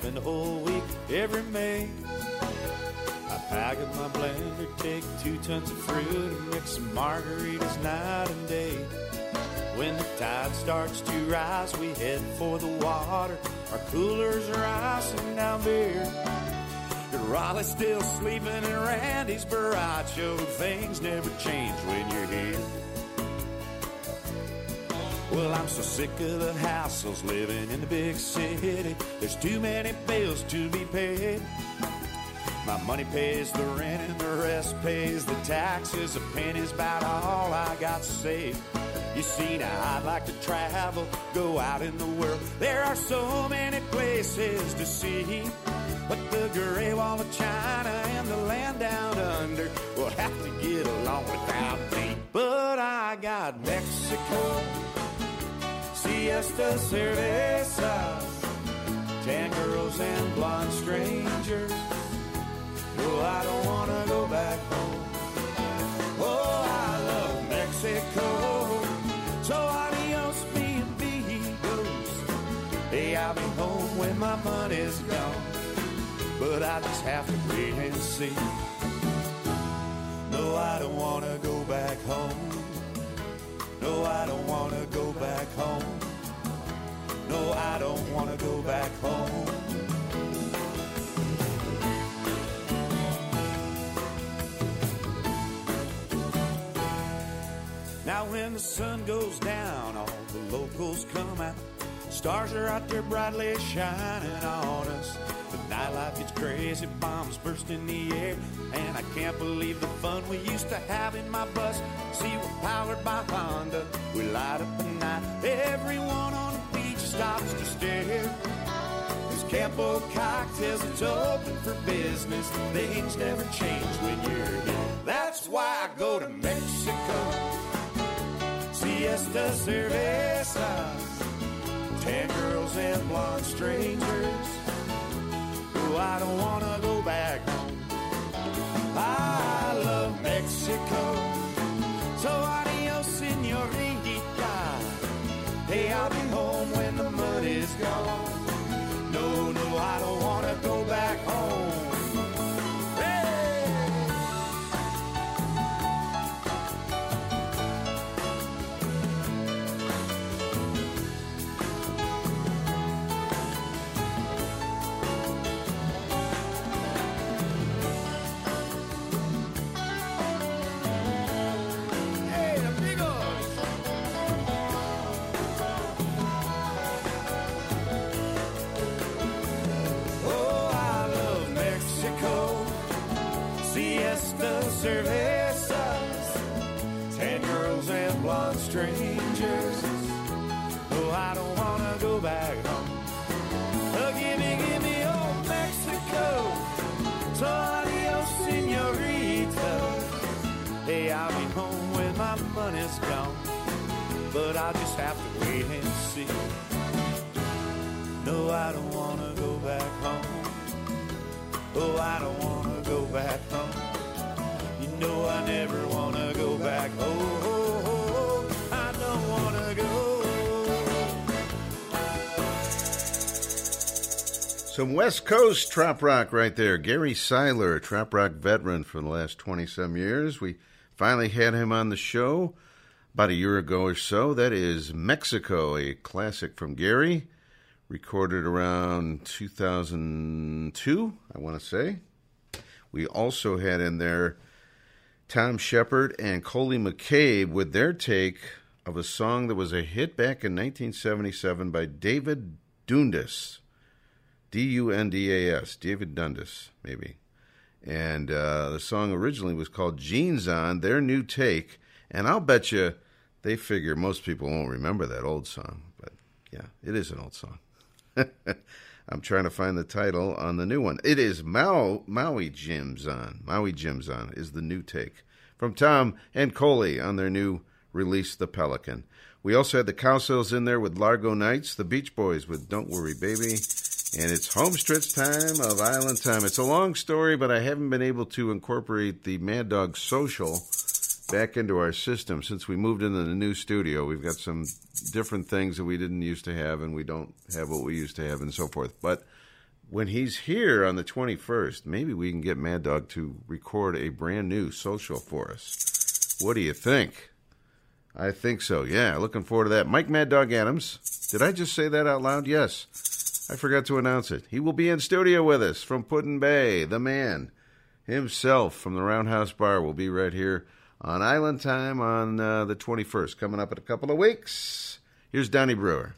Spend a whole week every May. I pack up my blender, take two tons of fruit, and mix some margaritas night and day. When the tide starts to rise, we head for the water. Our coolers are icing down beer. Raleigh's still sleeping in Randy's Baracho. Things never change when you're here. Well, I'm so sick of the hassles living in the big city. There's too many bills to be paid. My money pays the rent and the rest pays the taxes. A penny's about all I got saved. You see, now I'd like to travel, go out in the world. There are so many places to see. But the Great Wall of China and the land down under will have to get along without me. But I got Mexico, siesta cervezas, tan girls and blonde strangers. No, I don't wanna go back home. Oh, I love Mexico. So adios, me amigos. Hey, I'll be home when my money's gone. But I just have to wait and see. No, I don't wanna go back home. No, I don't wanna go back home. No, I don't want to go back home. Now, when the sun goes down, all the locals come out. Stars are out there brightly shining on us. The nightlife gets crazy, bombs burst in the air. And I can't believe the fun we used to have in my bus. See, we're powered by Honda. We light up the night, everyone on stops to stare. There's Campo cocktails, it's open for business. Things never change when you're here. That's why I go to Mexico. Siesta cervezas. Ten girls and blonde strangers. Oh, I don't wanna go back home. I love Mexico. So adios, senorita. Hey, I'll be home when the money's gone. No, no, I don't wanna go back home. Siesta cervezas. Ten girls and blonde strangers. Oh, I don't wanna go back home. Oh, give me, give me old Mexico. So adios, senorita. Hey, I'll be home when my money's gone. But I'll just have to wait and see. No, I don't wanna go back home. Oh, I don't wanna go back home. I never wanna go back home. Oh, oh, oh, I don't wanna go. Some West Coast trop rock right there. Gary Seiler, a trop rock veteran for the last 20 some years. We finally had him on the show about a year ago or so. That is Mexico, a classic from Gary, recorded around 2002, I want to say. We also had in there Tom Shepard and Coley McCabe with their take of a song that was a hit back in 1977 by David Dundas. D U N D A S, David Dundas, maybe. And uh, the song originally was called Jeans On, their new take. And I'll bet you they figure most people won't remember that old song. But yeah, it is an old song. I'm trying to find the title on the new one. It is Mau, Maui Jim's On. Maui Jim's On is the new take from Tom and Coley on their new release, The Pelican. We also had the Cowsills in there with Largo Nights, the Beach Boys with Don't Worry Baby, and it's homestretch time of Island Time. It's a long story, but I haven't been able to incorporate the Mad Dog Social back into our system since we moved into the new studio. We've got some different things that we didn't used to have, and we don't have what we used to have, and so forth. But when he's here on the 21st, maybe we can get Mad Dog to record a brand new social for us. What do you think? I think so. Yeah, looking forward to that. Mike Mad Dog Adams. Did I just say that out loud? Yes. I forgot to announce it. He will be in studio with us from Put-in-Bay. The man himself from the Roundhouse Bar will be right here on Island Time on uh, the 21st, coming up in a couple of weeks. Here's Donnie Brewer.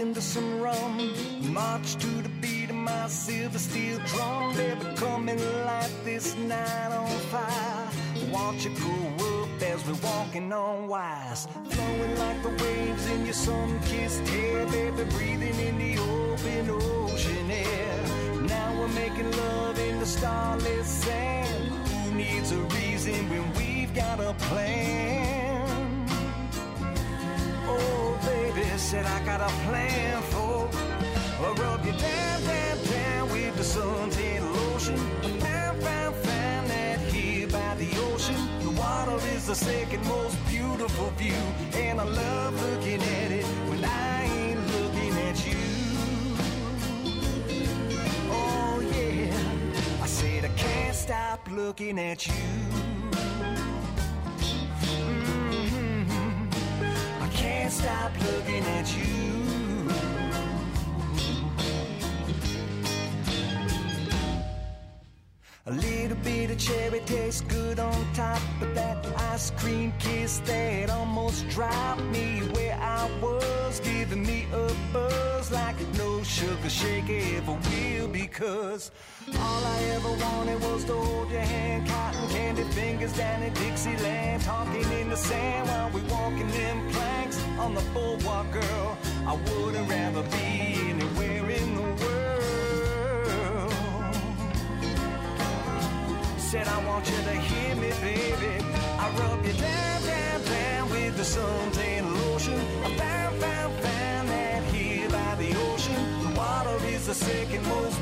Into some rum. March to got a plan for. I'll rub you down, down, down with the suntan lotion. Found, found, found that here by the ocean. The water is the second most beautiful view. And I love looking at it when I ain't looking at you. Oh, yeah. I said I can't stop looking at you. Mhm. I can't stop looking at you. All I ever wanted was to hold your hand, cotton candy fingers down in Dixieland, talking in the sand while we walking them planks on the boardwalk, girl. I wouldn't rather be anywhere in the world. Said I want you to hear me, baby. I rub you down, down, down with the suntan lotion. I found, found, found that here by the ocean. The water is the second most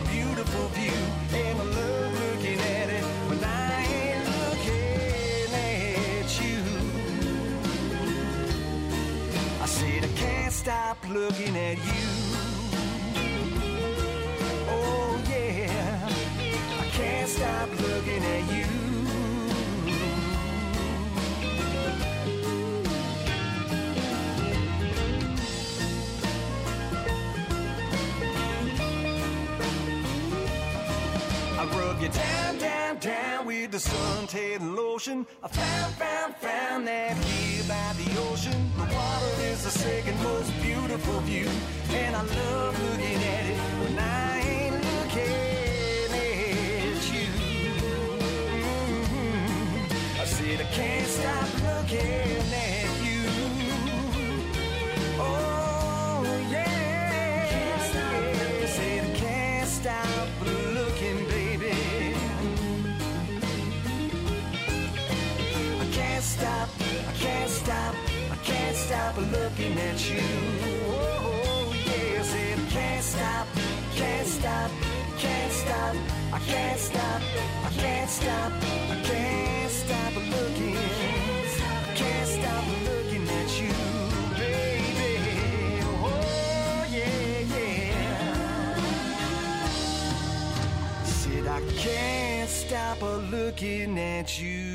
stop looking at you. Oh yeah, I can't stop looking at you. I rub you down, down, down with the suntan lotion. I found, found, found that here by the ocean. Water is the second most beautiful view. And I love looking at it when I ain't looking at you. Mhm. I said I can't stop looking can't stop a looking at you.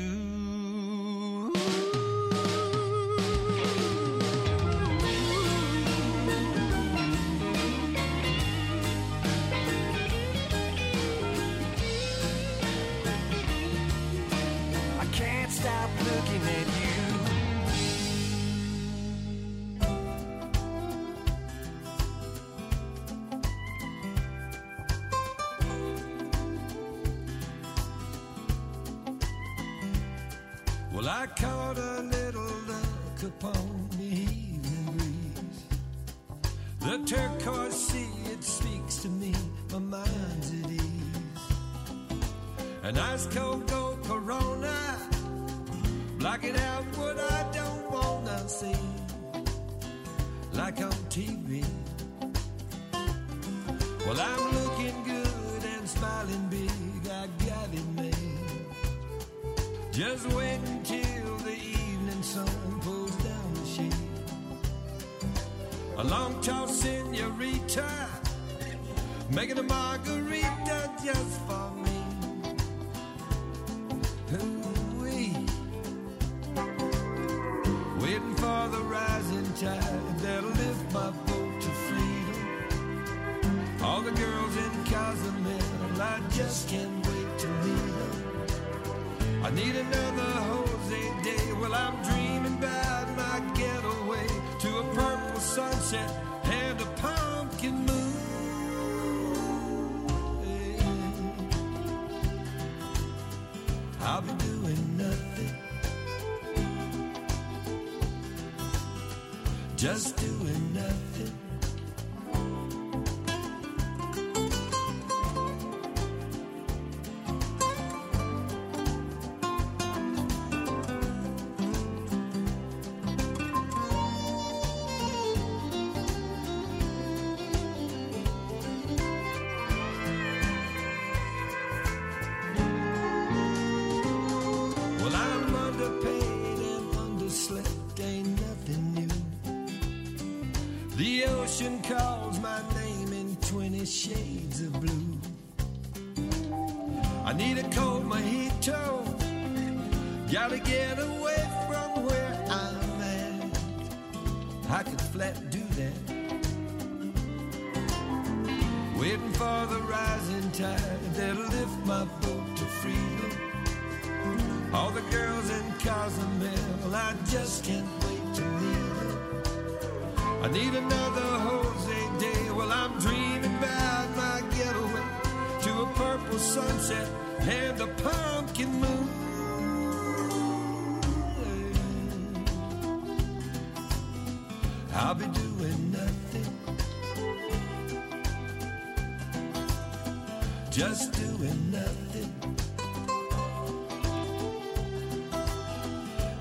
Just doing nothing.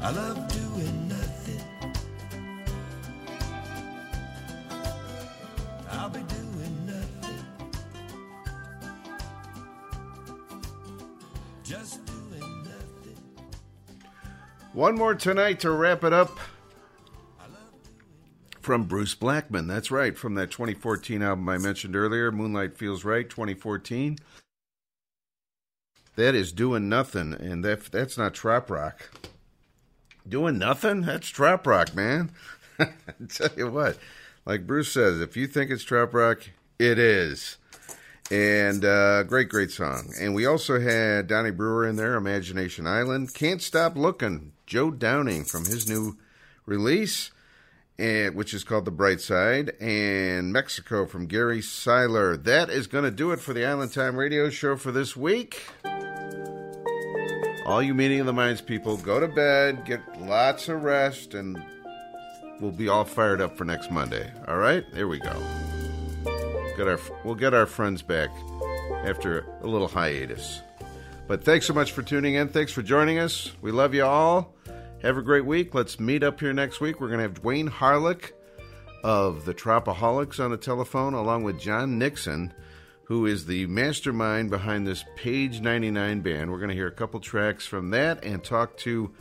I love doing nothing. I'll be doing nothing. Just doing nothing. One more tonight to wrap it up. From Bruce Blackman. That's right. From that 2014 album I mentioned earlier, Moonlight Feels Right, 2014. That is doing nothing, and that that's not trop rock. Doing nothing? That's trop rock, man. Tell you what, like Bruce says, if you think it's trop rock, it is. And uh, great, great song. And we also had Donnie Brewer in there, Imagination Island. Can't Stop Looking, Joe Downing from his new release, Eh, which is called The Bright Side. And Mexico from Gary Seiler. That is going to do it for the Island Time Radio Show for this week. All you Meeting of the Minds people, go to bed, get lots of rest, and we'll be all fired up for next Monday. All right? There we go. Get our, we'll get our friends back after a little hiatus. But thanks so much for tuning in. Thanks for joining us. We love you all. Have a great week. Let's meet up here next week. We're going to have Dwayne Harlick of the Tropaholics on the telephone, along with John Nixon, who is the mastermind behind this Page 99 band. We're going to hear a couple tracks from that and talk to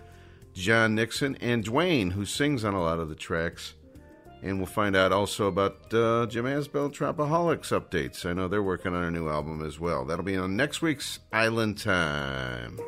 John Nixon and Dwayne, who sings on a lot of the tracks. And we'll find out also about uh, Jim Asbell Tropaholics updates. I know they're working on a new album as well. That'll be on next week's Island Time.